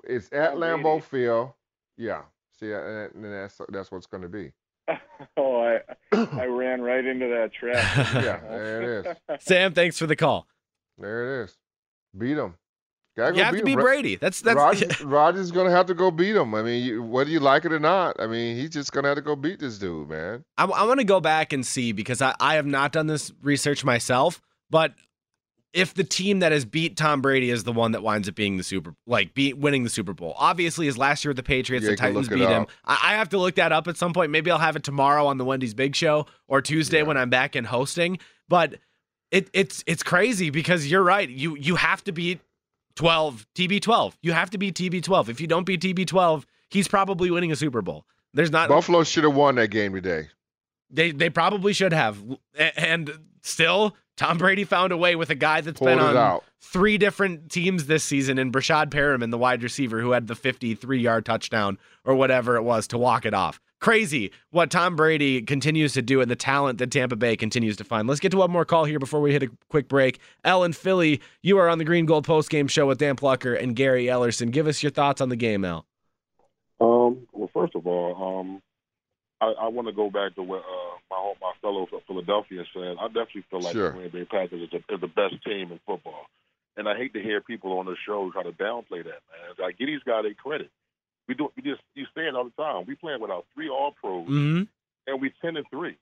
it's at Tom Lambeau Brady. Field. Yeah. See, uh, and and that's that's what's going to be. oh, I I ran right into that trap. Yeah, there it is. Sam, thanks for the call. There it is. Beat him. Gotta go You have beat to be 'em. Ro- Brady. That's that's Rodgers, Rodgers going to have to go beat him. I mean, you, whether you like it or not, I mean, he's just going to have to go beat this dude, man. I, I want to go back and see because I, I have not done this research myself, but if the team that has beat Tom Brady is the one that winds up being the Super, like beat winning the Super Bowl, obviously his last year with the Patriots, Yeah, the Titans beat him. I, I have to look that up at some point. Maybe I'll have it tomorrow on the Wendy's Big Show or Tuesday Yeah. when I'm back in hosting. But it, it's it's crazy because you're right. You you have to beat 12 TB12. You have to beat TB12. If you don't beat TB12, he's probably winning a Super Bowl. There's not Buffalo should have won that game today. they they probably should have. And still, Tom Brady found a way with a guy that's Pulled been on out. three different teams this season in Breshad Perriman, the wide receiver who had the 53 yard touchdown or whatever it was to walk it off. Crazy what Tom Brady continues to do and the talent that Tampa Bay continues to find. Let's get to one more call here before we hit a quick break. Ellen Philly, you are on the Green Gold Post Game Show with Dan Plucker and Gary Ellerson. Give us your thoughts on the game, Al. Um, well, first of all, um, I, I want to go back to what uh, my my fellow Philadelphia said. I definitely feel like Sure. the Green Bay Packers is the, is the best team in football, and I hate to hear people on the show try to downplay that. Man, I give these guys their credit. We do. We just you say it all the time. We playing with our three All Pros, Mm-hmm. and we ten and three.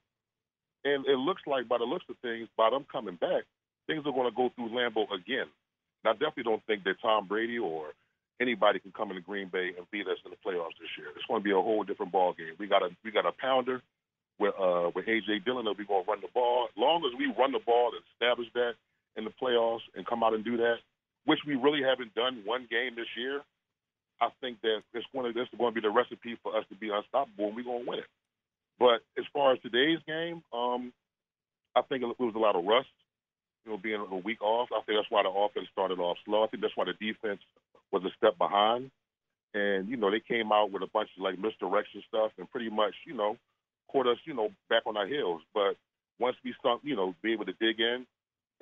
And it looks like, by the looks of things, by them coming back, things are going to go through Lambeau again. And I definitely don't think that Tom Brady or anybody can come into Green Bay and beat us in the playoffs this year. It's going to be a whole different ball game. We got a we got a pounder with uh with AJ Dillon that we going to run the ball. As long as we run the ball and establish that in the playoffs and come out and do that, which we really haven't done one game this year, I think that it's going to this is going to be the recipe for us to be unstoppable and we're going to win it. But as far as today's game, um, I think it was a lot of rust. You know, being a week off, I think that's why the offense started off slow. I think that's why the defense was a step behind. And you know, they came out with a bunch of like misdirection stuff and pretty much, you know, caught us, you know, back on our heels. But once we start, you know, be able to dig in,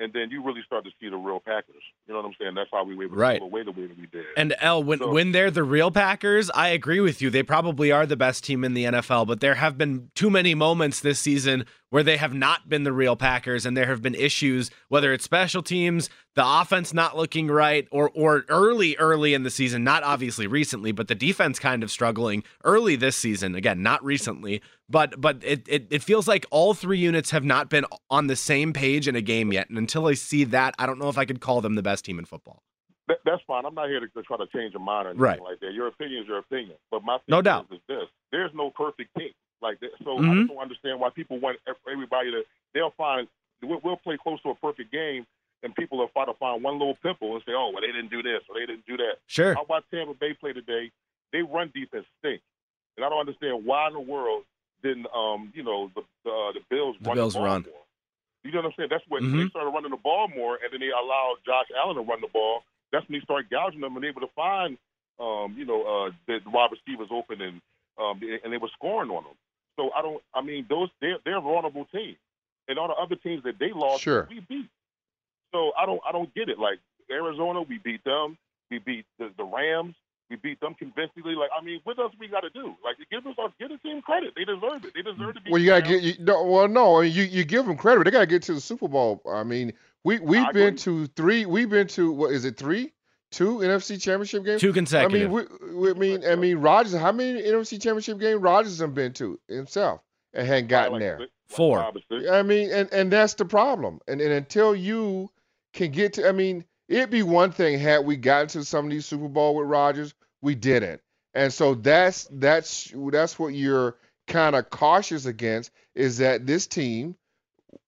and then you really start to see the real Packers. You know what I'm saying? That's how we were able to Right. away the way that we did. And L, when So- when they're the real Packers, I agree with you. They probably are the best team in the NFL, but there have been too many moments this season where they have not been the real Packers, and there have been issues, whether it's special teams, the offense not looking right, or or early, early in the season, not obviously recently, but the defense kind of struggling early this season. Again, not recently, but but it, it it feels like all three units have not been on the same page in a game yet. And until I see that, I don't know if I could call them the best team in football. That, that's fine. I'm not here to, to try to change your mind or anything Right. like that. Your opinion is your opinion. But my No is, doubt. is this: there's no perfect team. Like that. So I Mhm. just don't understand why people want everybody to. They'll find we'll, we'll play close to a perfect game, and people will try to find one little pimple and say, "Oh, well, they didn't do this or they didn't do that." Sure. I watched Tampa Bay play today. They run defense stink, and I don't understand why in the world didn't um you know the the, uh, the Bills The run Bills the ball run. more. You know what I'm saying? That's when Mhm. they started running the ball more, and then they allowed Josh Allen to run the ball. That's when they started gouging them and able to find, um, you know, uh, the wide receivers open and um, and they were scoring on them. So I don't. I mean, those they're they're vulnerable teams, and all the other teams that they lost, Sure. we beat. So I don't I don't get it. Like Arizona, we beat them. We beat the, the Rams. We beat them convincingly. Like I mean, what else we got to do? Like give us give the team credit. They deserve it. They deserve to be. Well, you gotta get you, no. Well, no, you you give them credit. They gotta get to the Super Bowl. I mean, we we've I been agree. to three. We've been to what is it three? Two NFC Championship games. Two consecutive. I mean, we, we, I mean, I mean, Rodgers. How many NFC Championship games Rodgers have been to himself and hadn't gotten like there? six, Four. five. I mean, and and that's the problem. And and until you can get to, I mean, it'd be one thing had we gotten to some of these Super Bowl with Rodgers, we didn't. And so that's that's that's what you're kind of cautious against is that this team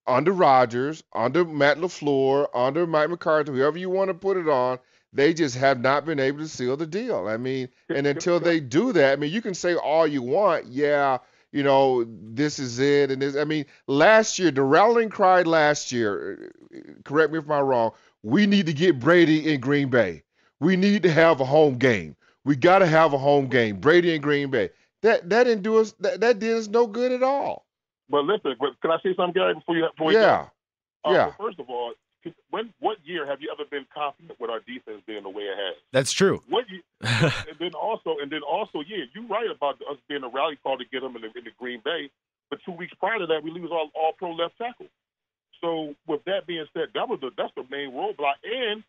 under Rodgers, under Matt LaFleur, under Mike McCarthy, whoever you want to put it on, they just have not been able to seal the deal. I mean, and until they do that, I mean, you can say all you want, yeah, you know, this is it, and this. I mean, last year, the rallying cry last year. uh, Correct me if I'm wrong. We need to get Brady in Green Bay. We need to have a home game. We got to have a home game. Brady in Green Bay. That that didn't do us. That, that did us no good at all. But listen, but can I say something, Gary, before you before you Yeah, go? Uh, yeah. well, first of all, when what year have you ever been confident with our defense being the way it has? That's true. What you, and then also, and then also, yeah, you're right about us being a rally call to get them in the, in the Green Bay. But two weeks prior to that, we lose all, all pro left tackle. So with that being said, that was the that's the main roadblock. And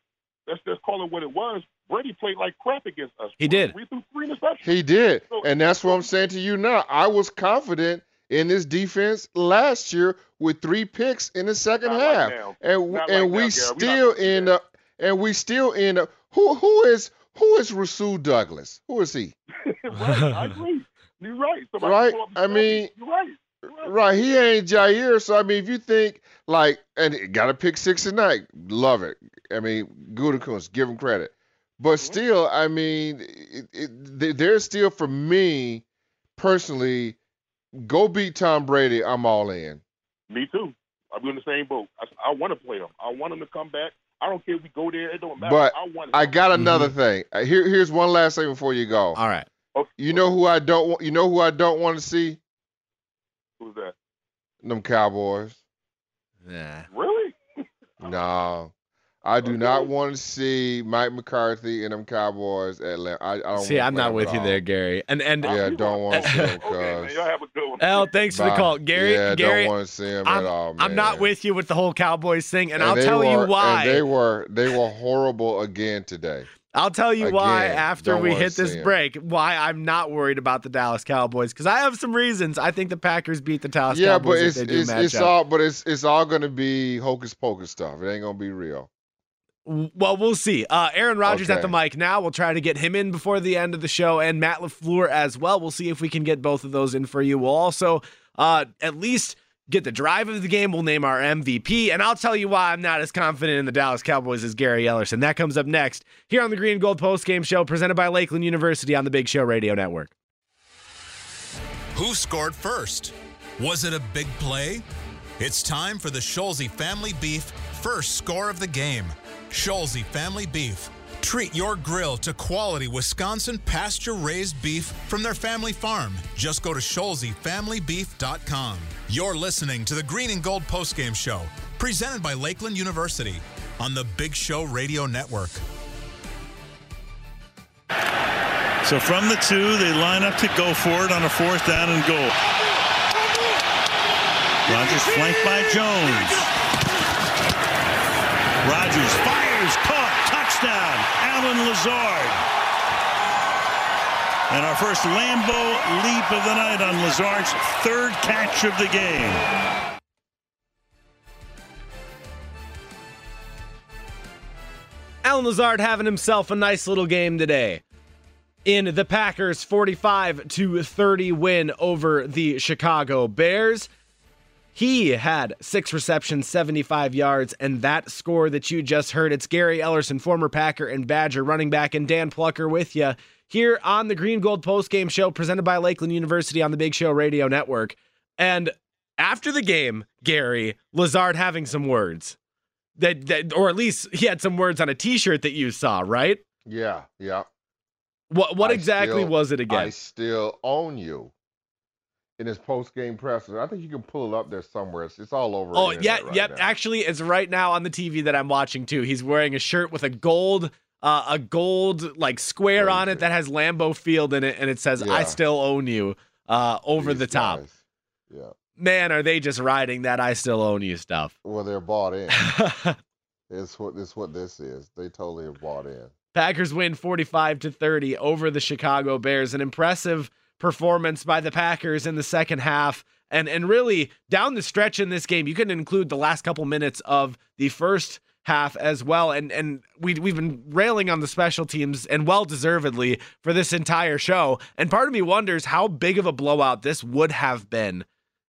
let's just call it what it was. Brady played like crap against us. He did. We threw three interceptions. He did. So- And that's what I'm saying to you now. I was confident in this defense last year with three picks in the second Not half. and Not and like we now, still end up and we still end up who who is who is Rasul Douglas? Who is he? right, I agree. You're right. Somebody Right? pull up and I mean- you're right. You're right. Right, he ain't Jaire. So I mean, if you think like, and got a pick six tonight, love it. I mean, Gutekunst, give him credit. But Mm-hmm. still, I mean, it, it, there's still for me personally, go beat Tom Brady. I'm all in. Me too. I'm in the same boat. I, I want to play them. I want them to come back. I don't care if we go there. It don't matter. But I want. I got another Mm-hmm. thing. Uh, Here, here's one last thing before you go. All right. You know who I don't want? You know who I don't want to see? Who's that? Them Cowboys. Yeah. Really? No, I do not want to see Mike McCarthy and them Cowboys at. Lam- I, I don't. See, want I'm not with you all. there, Gary. And and Yeah, don't want to see them. Okay, man. Y'all have a good one. Al, thanks for the call, Gary. Yeah, Gary, don't want to see them I'm, at all, man. I'm not with you with the whole Cowboys thing, and, I'll tell were, you why. And they were they were horrible again today. I'll tell you why after we hit this see 'em. break. Why I'm not worried about the Dallas Cowboys because I have some reasons. I think the Packers beat the Dallas yeah, Cowboys but if it's they do it's, match it's up. all but it's it's all gonna be hocus pocus stuff. It ain't gonna be real. Well, we'll see. Uh, Aaron Rodgers at the mic now. We'll try to get him in before the end of the show, and Matt LaFleur as well. We'll see if we can get both of those in for you. We'll also uh, at least get the drive of the game. We'll name our MVP, and I'll tell you why I'm not as confident in the Dallas Cowboys as Gary Ellerson. That comes up next here on the Green and Gold Post Game Show, presented by Lakeland University on the Big Show Radio Network. Who scored first? Was it a big play? It's time for the Scholze Family Beef first score of the game. Scholze Family Beef. Treat your grill to quality Wisconsin pasture raised beef from their family farm. Just go to ScholzeFamilyBeef.com. You're listening to the Green and Gold Postgame Show, presented by Lakeland University on the Big Show Radio Network. So from the two, they line up to go for it on a fourth down and goal. Rodgers flanked by Jones. Rodgers fires, caught, touchdown, Allen Lazard. And our first Lambeau leap of the night on Lazard's third catch of the game. Allen Lazard having himself a nice little game today in the Packers 45 to 30 win over the Chicago Bears. He had six receptions, 75 yards, and that score that you just heard, it's Gary Ellerson, former Packer and Badger running back, and Dan Plucker with you here on the Green Gold Post Game Show presented by Lakeland University on the Big Show Radio Network. And after the game, Gary, Lazard having some words that, that or at least he had some words on a t-shirt that you saw, right? Yeah, yeah. What what I exactly still- was it again? I still own you. In his post game presser, I think you can pull it up there somewhere. It's, it's all over. Oh yeah, right yep. now. Actually, it's right now on the TV that I'm watching too. He's wearing a shirt with a gold, uh, a gold like square on it that has Lambeau Field in it, and it says "I still own you" uh, over the top. Yeah. Man, are they just riding that "I still own you" stuff? Well, they're bought in. it's what this what this is. They totally have bought in. Packers win 45 to 30 over the Chicago Bears. An impressive performance by the Packers in the second half. And and really down the stretch in this game, you can include the last couple minutes of the first half as well. And and we we've been railing on the special teams and well deservedly for this entire show. And part of me wonders how big of a blowout this would have been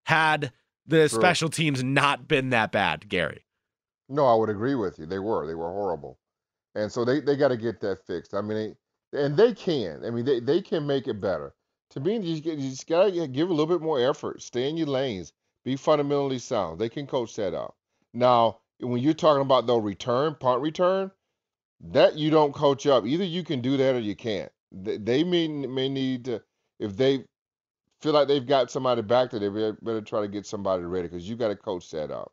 had the True. special teams not been that bad, Gary. No, I would agree with you. They were. They were horrible. And so they, they got to get that fixed. I mean, they, and they can. I mean, they, they can make it better. To me, you just, you just got to give a little bit more effort. Stay in your lanes. Be fundamentally sound. They can coach that up. Now, when you're talking about the return, punt return, that you don't coach up. Either you can do that or you can't. They, may, may need to, if they feel like they've got somebody back there, they better, better try to get somebody ready because you got to coach that up.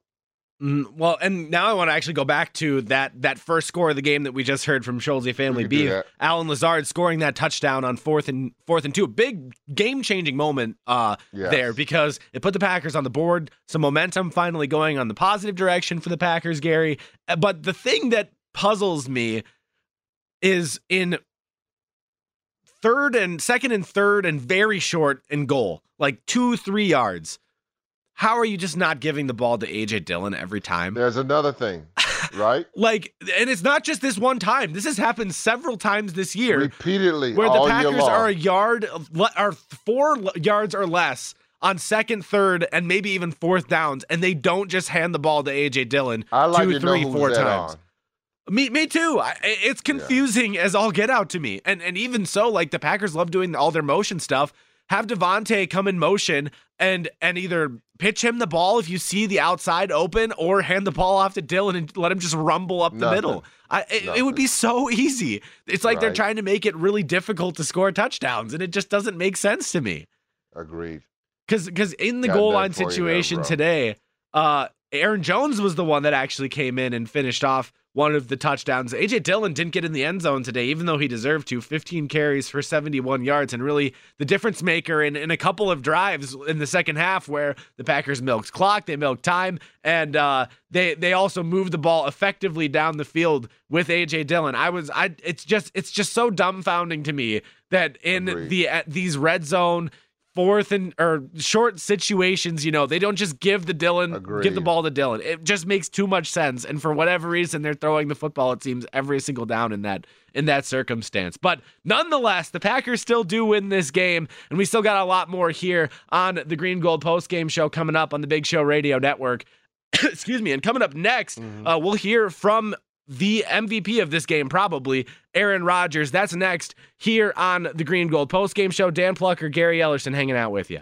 Mm, well, and now I want to actually go back to that that first score of the game that we just heard from Scholze Family can do Beef. that. Allen Lazard scoring that touchdown on fourth and fourth and two. A big game changing moment uh, Yes. there because it put the Packers on the board. Some momentum finally going on the positive direction for the Packers, Gary. Uh, But the thing that puzzles me is in third and second and third and very short and goal, like two, three yards. How are you just not giving the ball to AJ Dillon every time? There's another thing, right? Like, and it's not just this one time. This has happened several times this year, Repeatedly, where the Packers are a yard, are four yards or less on second, third, and maybe even fourth downs, and they don't just hand the ball to AJ Dillon I like two, three, four times. on. Me, me too. I, it's confusing as all get out to me, and and even so, like the Packers love doing all their motion stuff. Have Davante come in motion and and either pitch him the ball if you see the outside open, or hand the ball off to Dillon and let him just rumble up the Nothing. middle. I, it, it would be so easy. It's like they're trying to make it really difficult to score touchdowns, and it just doesn't make sense to me. Agreed. Because because in the Got goal line for you there, situation today, uh, Aaron Jones was the one that actually came in and finished off one of the touchdowns. AJ Dillon didn't get in the end zone today, even though he deserved to. 15 carries for 71 yards, and really the difference maker in, in a couple of drives in the second half where the Packers milked clock, they milked time, and uh, they they also moved the ball effectively down the field with AJ Dillon. I was I it's just it's just so dumbfounding to me that in Agreed. the at these red zone fourth and or short situations, you know, they don't just give the Dillon give the ball to Dillon. It just makes too much sense. And for whatever reason, they're throwing the football, it seems, every single down in that in that circumstance. But nonetheless, the Packers still do win this game, and we still got a lot more here on the Green Gold Post Game Show coming up on the Big Show Radio Network. Excuse me. And coming up next, uh, we'll hear from the MVP of this game, probably Aaron Rodgers. That's next here on the Green Gold Post Game Show. Dan Plucker, Gary Ellerson hanging out with you.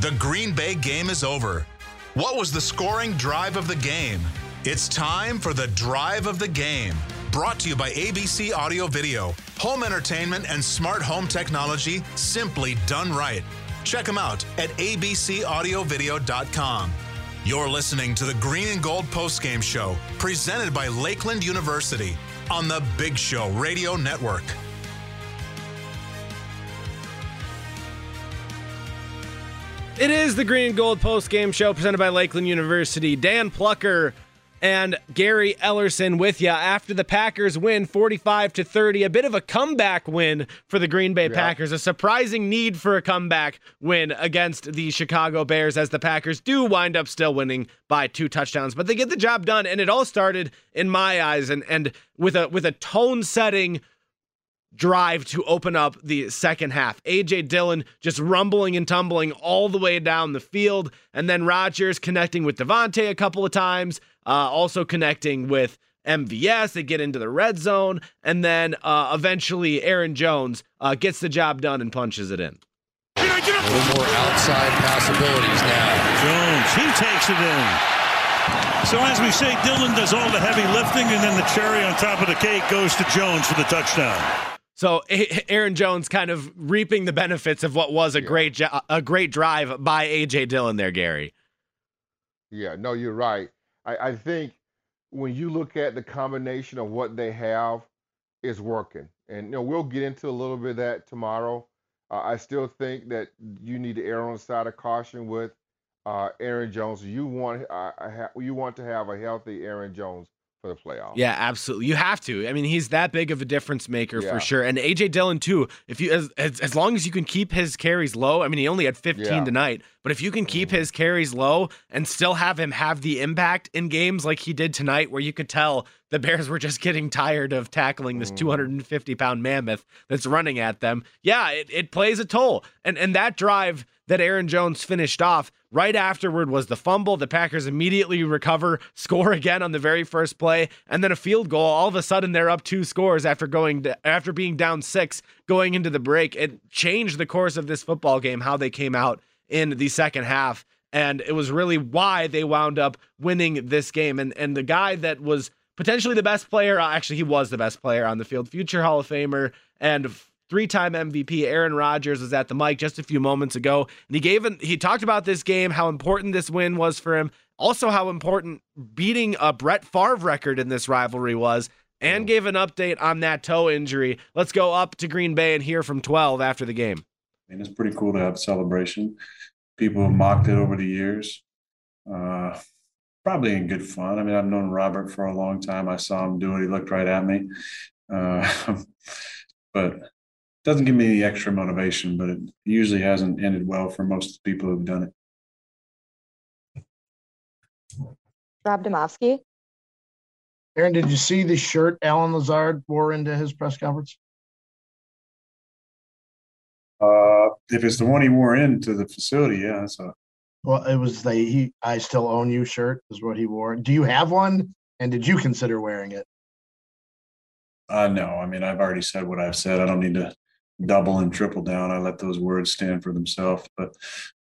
The Green Bay game is over. What was the scoring drive of the game? It's time for the drive of the game. Brought to you by ABC Audio Video, home entertainment and smart home technology simply done right. Check them out at abcaudiovideo.com. You're listening to the Green and Gold Postgame Show, presented by Lakeland University on the Big Show Radio Network. It is the Green and Gold Postgame Show presented by Lakeland University. Dan Plucker and Gary Ellerson with you after the Packers win 45 to 30. A bit of a comeback win for the Green Bay Packers. A surprising need for a comeback win against the Chicago Bears as the Packers do wind up still winning by two touchdowns, but they get the job done and it all started in my eyes and and with a with a tone setting drive to open up the second half. AJ Dillon just rumbling and tumbling all the way down the field, and then Rodgers connecting with Davante a couple of times, uh, also connecting with MVS. They get into the red zone, and then uh, eventually Aaron Jones uh, gets the job done and punches it in. A little more outside possibilities now. Jones, he takes it in. So as we say, Dillon does all the heavy lifting, and then the cherry on top of the cake goes to Jones for the touchdown. So Aaron Jones kind of reaping the benefits of what was a great jo- a great drive by AJ Dillon there, Gary. Yeah, no, you're right. I, I think when you look at the combination of what they have, it's working. And you know, we'll get into a little bit of that tomorrow. Uh, I still think that you need to err on the side of caution with uh, Aaron Jones. You want uh, you want to have a healthy Aaron Jones for the playoffs. Yeah, absolutely. You have to. I mean, he's that big of a difference maker Yeah. for sure. And AJ Dillon too. If you as, as as long as you can keep his carries low. I mean, he only had 15 Yeah. tonight, but if you can keep mm-hmm. his carries low and still have him have the impact in games like he did tonight, where you could tell the Bears were just getting tired of tackling this mm-hmm. 250 pound mammoth that's running at them. Yeah, it, it plays a toll. And and that drive that Aaron Jones finished off right afterward was the fumble. The Packers immediately recover, score again on the very first play, and then a field goal. All of a sudden, they're up two scores after going to, after being down six going into the break. It changed the course of this football game, how they came out in the second half, and it was really why they wound up winning this game. And and the guy that was potentially the best player, uh, actually he was the best player on the field, future Hall of Famer and three-time MVP Aaron Rodgers was at the mic just a few moments ago, and he gave an, he talked about this game, how important this win was for him, also how important beating a Brett Favre record in this rivalry was, and gave an update on that toe injury. Let's go up to Green Bay and hear from 12 after the game. And it's pretty cool to have a celebration. People have mocked it over the years. Uh, probably in good fun. I mean, I've known Robert for a long time. I saw him do it. He looked right at me. Uh, but doesn't give me any extra motivation, but it usually hasn't ended well for most of the people who've done it. Rob Demovsky. Aaron, did you see the shirt Allen Lazard wore into his press conference? Uh, if it's the one he wore into the facility, yeah. So Well, it was the he I still own you shirt is what he wore. Do you have one? And did you consider wearing it? uh, no, I mean, I've already said what I've said. I don't need to double and triple down. I let those words stand for themselves. But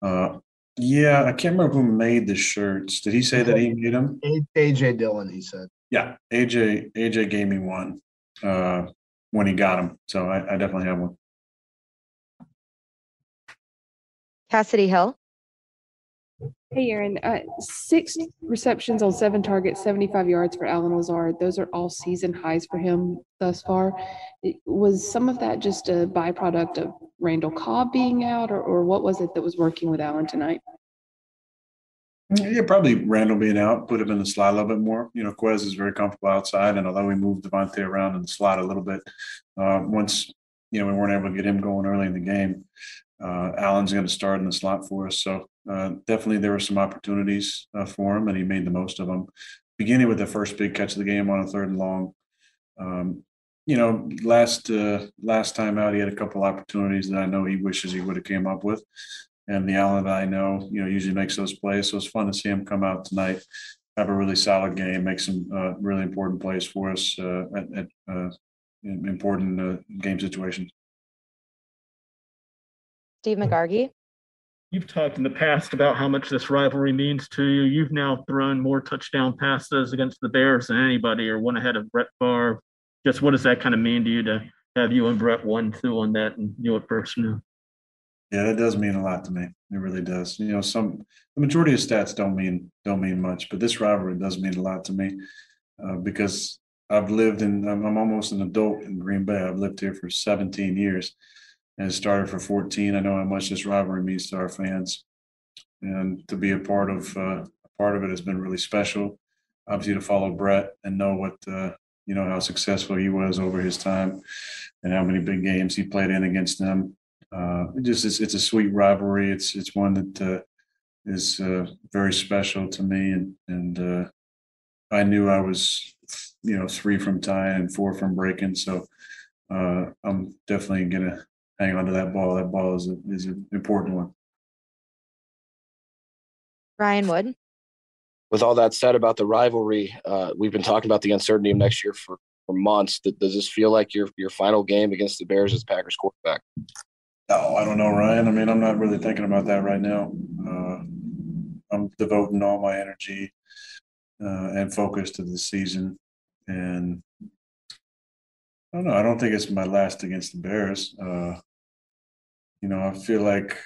uh, yeah, I can't remember who made the shirts. Did he say that he made them? AJ Dillon, he said. Yeah, AJ AJ gave me one uh, when he got them, so I, I definitely have one. Cassidy Hill. Hey, Aaron. Uh, six receptions on seven targets, 75 yards for Allen Lazard. Those are all season highs for him thus far. It- was some of that just a byproduct of Randall Cobb being out, or, or what was it that was working with Allen tonight? Yeah, probably Randall being out put him in the slot a little bit more. You know, Quez is very comfortable outside, and although we moved Davante around in the slot a little bit, uh, once you know we weren't able to get him going early in the game, uh, Allen's going to start in the slot for us. So uh, definitely there were some opportunities uh, for him, and he made the most of them. Beginning with the first big catch of the game on a third and long. Um, you know, last uh, last time out, he had a couple opportunities that I know he wishes he would have came up with. And the Allen that I know, you know, usually makes those plays. So it's fun to see him come out tonight, have a really solid game, make some uh, really important plays for us uh, at, at important game situations. Steve McGargy. You've talked in the past about how much this rivalry means to you. You've now thrown more touchdown passes against the Bears than anybody, or one ahead of Brett Favre. Just what does that kind of mean to you to have you and Brett one two on that and you at personal? Yeah, that does mean a lot to me. It really does. You know, some the majority of stats don't mean don't mean much, but this rivalry does mean a lot to me uh, because I've lived in. I'm, I'm almost an adult in Green Bay. I've lived here for 17 years, and started for 14. I know how much this rivalry means to our fans, and to be a part of uh, a part of it has been really special. Obviously, to follow Brett and know what uh, you know how successful he was over his time, and how many big games he played in against them. Uh, it just it's, it's a sweet rivalry. It's it's one that uh, is uh, very special to me, and and uh, I knew I was you know three from tying and four from breaking, so I'm definitely gonna hang on to that ball. That ball is a, is an important one. Ryan Wood. with all that said about the rivalry, uh, we've been talking about the uncertainty of next year for, for months. Does this feel like your your final game against the Bears as Packers quarterback? Oh, I don't know, Ryan. I mean, I'm not really thinking about that right now. Uh, I'm devoting all my energy uh, and focus to the season, and I don't know. I don't think it's my last against the Bears. Uh, you know, I feel like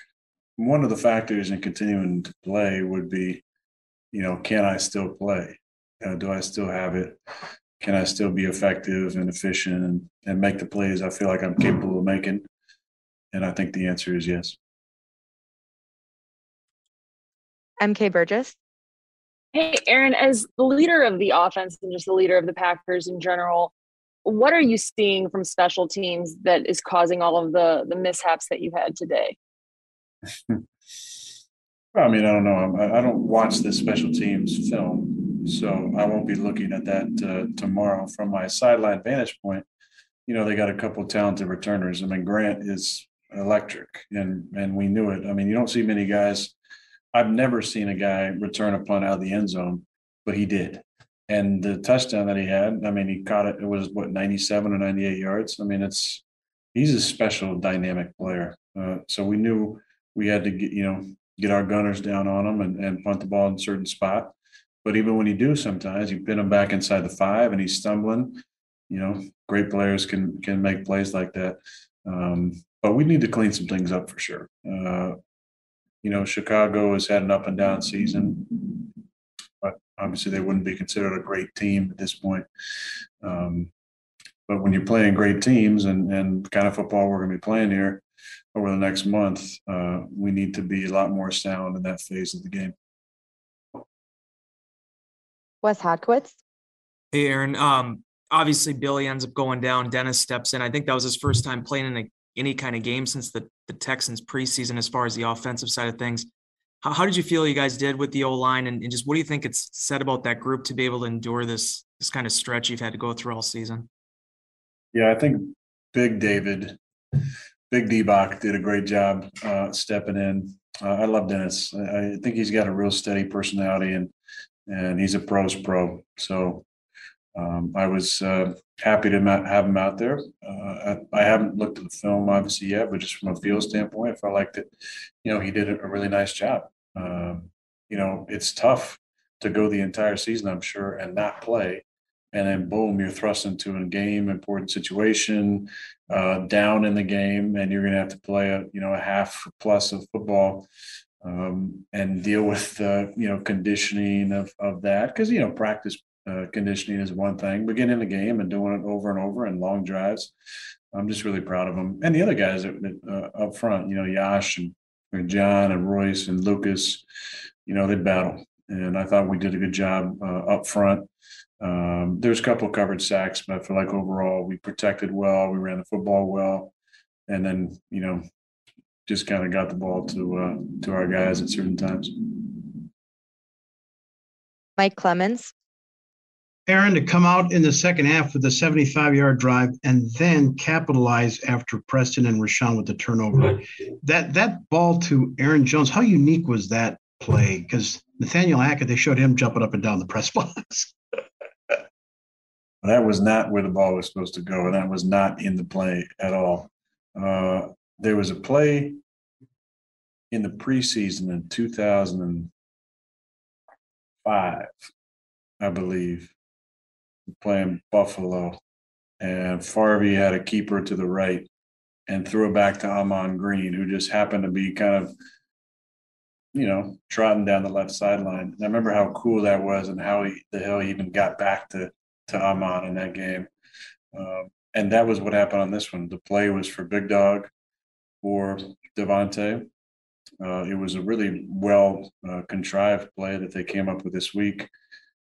one of the factors in continuing to play would be, you know, can I still play? Uh, do I still have it? Can I still be effective and efficient and, and make the plays I feel like I'm capable of making? And I think the answer is yes. MK Burgess. Hey, Aaron, as the leader of the offense and just the leader of the Packers in general, what are you seeing from special teams that is causing all of the the mishaps that you had today? I mean, I don't know. I, don't watch the special teams film, so I won't be looking at that uh, tomorrow. From my sideline vantage point, you know, they got a couple talented returners. I mean, Grant is electric, and and we knew it. I mean, you don't see many guys. I've never seen a guy return a punt out of the end zone, but he did. And the touchdown that he had, I mean, he caught it. It was what ninety-seven or ninety-eight yards. I mean, it's he's a special, dynamic player. Uh, so we knew we had to get you know get our gunners down on him and, and punt the ball in a certain spot. But even when you do, sometimes you pin him back inside the five and he's stumbling. You know, great players can can make plays like that. Um, but we need to clean some things up for sure. Uh, you know, Chicago has had an up and down season, obviously they wouldn't be considered a great team at this point. Um, but when you're playing great teams and and kind of football we're going to be playing here over the next month, uh, we need to be a lot more sound in that phase of the game. Wes Hodkiewicz. Hey, Aaron. Um, obviously, Billy ends up going down. Dennis steps in. I think that was his first time playing in a, any kind of game since the, the Texans preseason, as far as the offensive side of things. How, how did you feel you guys did with the O line, and, and just what do you think it's said about that group to be able to endure this this kind of stretch you've had to go through all season? Yeah, I think Big David, Big D-Bach did a great job uh, stepping in. Uh, I love Dennis. I, I think he's got a real steady personality and and he's a pro's pro. So um, I was uh, happy to have him out there. Uh, I, I haven't looked at the film obviously yet, but just from a feel standpoint, I felt like that, you know, he did a really nice job. Um, you know, it's tough to go the entire season, I'm sure, and not play. And then boom, you're thrust into a game, important situation, uh, down in the game, and you're going to have to play a you know a half plus of football um, and deal with the you know conditioning of of that because you know practice uh, conditioning is one thing, but getting in the game and doing it over and over and long drives. I'm just really proud of them and the other guys that, uh, up front. You know, Yosh and, and John and Royce and Lucas. You know, they battle and I thought we did a good job uh, up front. Um, there's a couple of covered sacks, but I feel like overall we protected well, we ran the football well, and then you know just kind of got the ball to uh, to our guys at certain times. Mike Clemens. Aaron to come out in the second half with a 75 yard drive and then capitalize after Preston and Rashan with the turnover. That that ball to Aaron Jones, how unique was that play? Because Nathaniel Hackett, they showed him jumping up and down the press box. that was not where the ball was supposed to go, and that was not in the play at all. Uh, there was a play in the preseason in 2005, I believe, playing Buffalo, and Favre had a keeper to the right and threw it back to Ahman Green, who just happened to be kind of you know, trotting down the left sideline. And I remember how cool that was and how he, the hell he even got back to to Ahman in that game. Um, and that was what happened on this one. The play was for Big Dog or Davante. Uh, it was a really well uh, contrived play that they came up with this week.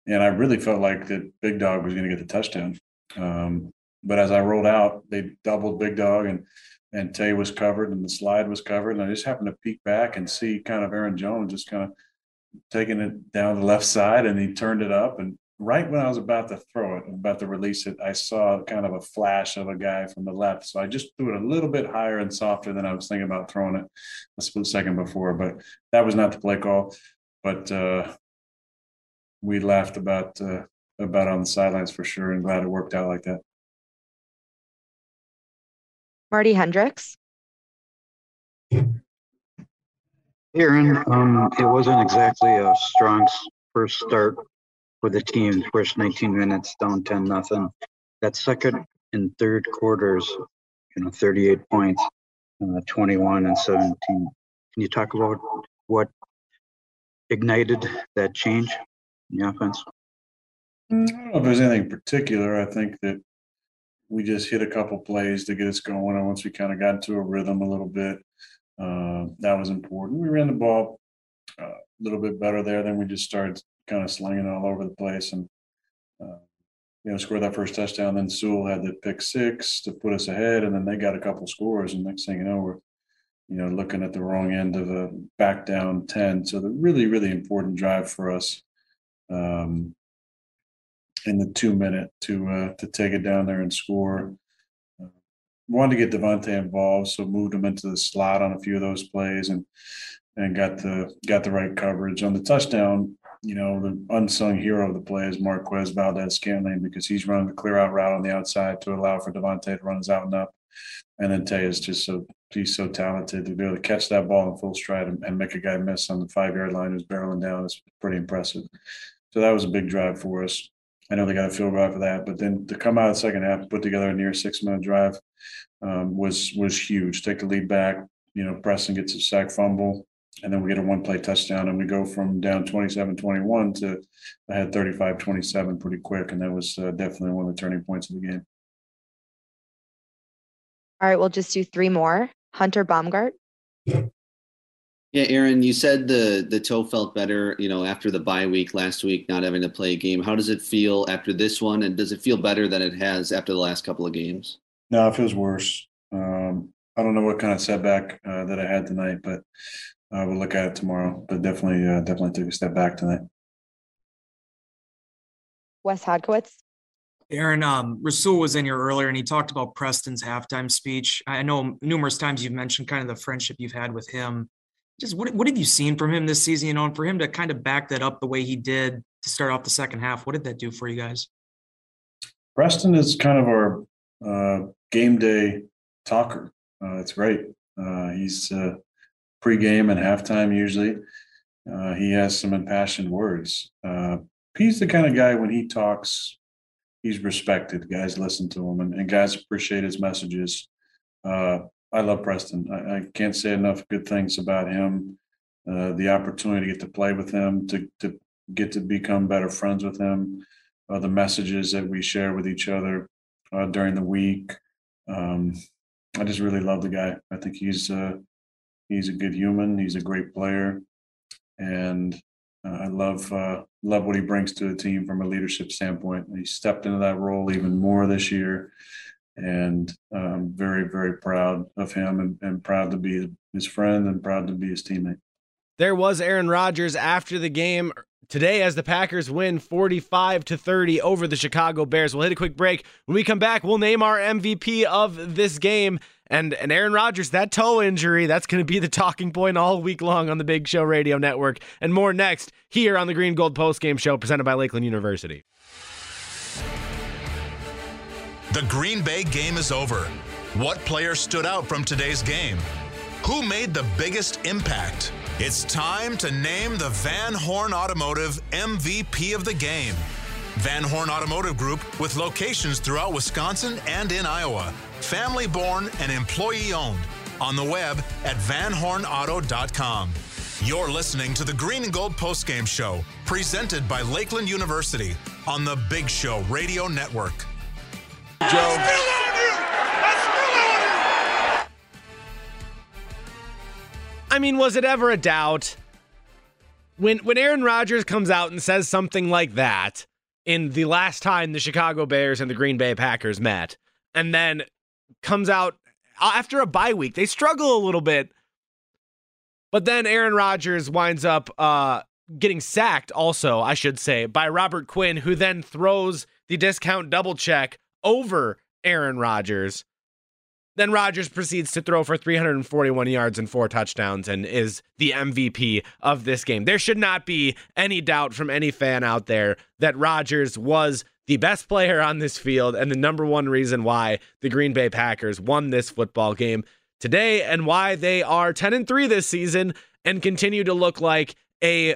And I really felt like that Big Dog was going to get the touchdown. Um, but as I rolled out, they doubled Big Dog and and Tay was covered and the slide was covered. And I just happened to peek back and see kind of Aaron Jones just kind of taking it down the left side and he turned it up. And right when I was about to throw it, about to release it, I saw kind of a flash of a guy from the left. So I just threw it a little bit higher and softer than I was thinking about throwing it a split second before. But that was not the play call. But uh, we laughed about uh, about on the sidelines for sure and glad it worked out like that. Marty Hendricks. Aaron, um, it wasn't exactly a strong first start for the team. First 19 minutes, down 10 nothing. That second and third quarters, you know, 38 points, uh, 21 and 17. Can you talk about what ignited that change in the offense? I don't know if there's anything particular. I think that we just hit a couple plays to get us going. And once we kind of got into a rhythm a little bit, uh, that was important. We ran the ball uh, a little bit better there. Then we just started kind of slinging all over the place and, uh, you know, scored that first touchdown. Then Sewell had the pick six to put us ahead, and then they got a couple scores. And next thing you know, we're, you know, looking at the wrong end of a back down 10. So the really, really important drive for us. Um, in the two minute to uh, to take it down there and score. Uh, wanted to get Davante involved, so moved him into the slot on a few of those plays and and got the got the right coverage on the touchdown. You know, the unsung hero of the play is Marquez Valdes-Scantling because he's running the clear out route on the outside to allow for Davante to run his out and up. And then Tay is just so he's so talented to be able to catch that ball in full stride and, and make a guy miss on the five yard line who's barreling down is pretty impressive. So that was a big drive for us. I know they got a field goal for that, but then to come out of the second half, put together a near six minute drive um, was was huge. Take the lead back, you know, Preston gets a sack fumble, and then we get a one play touchdown, and we go from down 27-21 to I had 35-27 pretty quick, and that was uh, definitely one of the turning points of the game. All right, we'll just do three more. Hunter Baumgart. Yeah, Aaron, you said the the toe felt better, you know, after the bye week last week, not having to play a game. How does it feel after this one, and does it feel better than it has after the last couple of games? No, it feels worse. Um, I don't know what kind of setback uh, that I had tonight, but uh, we'll look at it tomorrow. But definitely, uh, definitely took a step back tonight. Wes Hodkiewicz. Aaron, um, Rasul was in here earlier and he talked about Preston's halftime speech. I know numerous times you've mentioned kind of the friendship you've had with him just what what have you seen from him this season? You know, and for him to kind of back that up the way he did to start off the second half, what did that do for you guys? Preston is kind of our uh, game day talker. Uh, it's great. Uh, he's uh, pregame and halftime usually. Uh, he has some impassioned words. Uh, he's the kind of guy when he talks, he's respected. Guys listen to him, and, and guys appreciate his messages. I love Preston. I, I, can't say enough good things about him. Uh, the opportunity to get to play with him, to to get to become better friends with him, uh, the messages that we share with each other uh, during the week. Um, I just really love the guy. I think he's uh, he's a good human. He's a great player, and uh, I love uh, love what he brings to the team from a leadership standpoint. He stepped into that role even more this year, and I'm very very proud of him and, and proud to be his friend and proud to be his teammate. There was Aaron Rodgers after the game today as the Packers win 45 to 30 over the Chicago Bears. We'll hit a quick break. When we come back, we'll name our MVP of this game. And and Aaron Rodgers, that toe injury, that's going to be the talking point all week long on the Big Show Radio Network. And more next here on the Green Gold Post Game Show presented by Lakeland University. The Green Bay game is over. What player stood out from today's game? Who made the biggest impact? It's time to name the Van Horn Automotive MVP of the game. Van Horn Automotive Group with locations throughout Wisconsin and in Iowa. Family born and employee owned. On the web at vanhornauto.com. You're listening to the Green and Gold Postgame Show, presented by Lakeland University on the Big Show Radio Network. Joe. I mean, was it ever a doubt? When when Aaron Rodgers comes out and says something like that in the last time the Chicago Bears and the Green Bay Packers met, and then comes out after a bye week, they struggle a little bit. But then Aaron Rodgers winds up uh, getting sacked, also, I should say, by Robert Quinn, who then throws the discount double check over Aaron Rodgers. Then Rodgers proceeds to throw for 341 yards and four touchdowns and is the MVP of this game. There should not be any doubt from any fan out there that Rodgers was the best player on this field and the number one reason why the Green Bay Packers won this football game today and why they are 10 and 3 this season and continue to look like a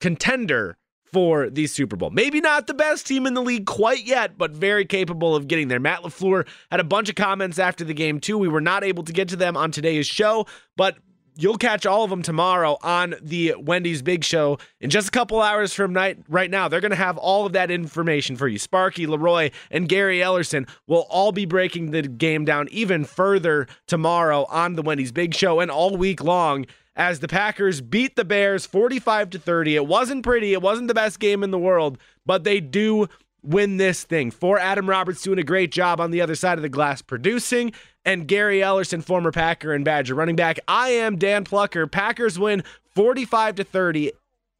contender for the Super Bowl. Maybe not the best team in the league quite yet, but very capable of getting there. Matt LaFleur had a bunch of comments after the game, too. We were not able to get to them on today's show, but you'll catch all of them tomorrow on the Wendy's Big Show in just a couple hours from night right now. They're going to have all of that information for you. Sparky, Leroy, and Gary Ellerson will all be breaking the game down even further tomorrow on the Wendy's Big Show and all week long as the Packers beat the Bears 45 to 30. It wasn't pretty, it wasn't the best game in the world, but they do win this thing. For Adam Roberts doing a great job on the other side of the glass producing, and Gary Ellerson, former Packer and Badger running back. I am Dan Plucker. Packers win 45 to 30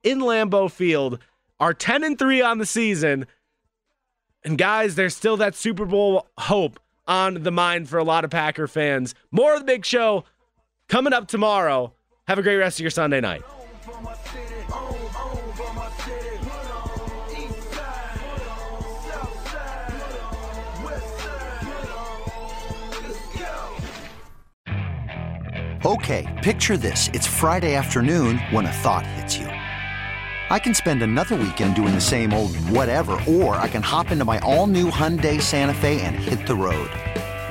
in Lambeau Field. Are 10 and 3 on the season. And guys, there's still that Super Bowl hope on the mind for a lot of Packer fans. More of the big show coming up tomorrow. Have a great rest of your Sunday night. Okay, picture this. It's Friday afternoon when a thought hits you. I can spend another weekend doing the same old whatever, or I can hop into my all new Hyundai Santa Fe and hit the road.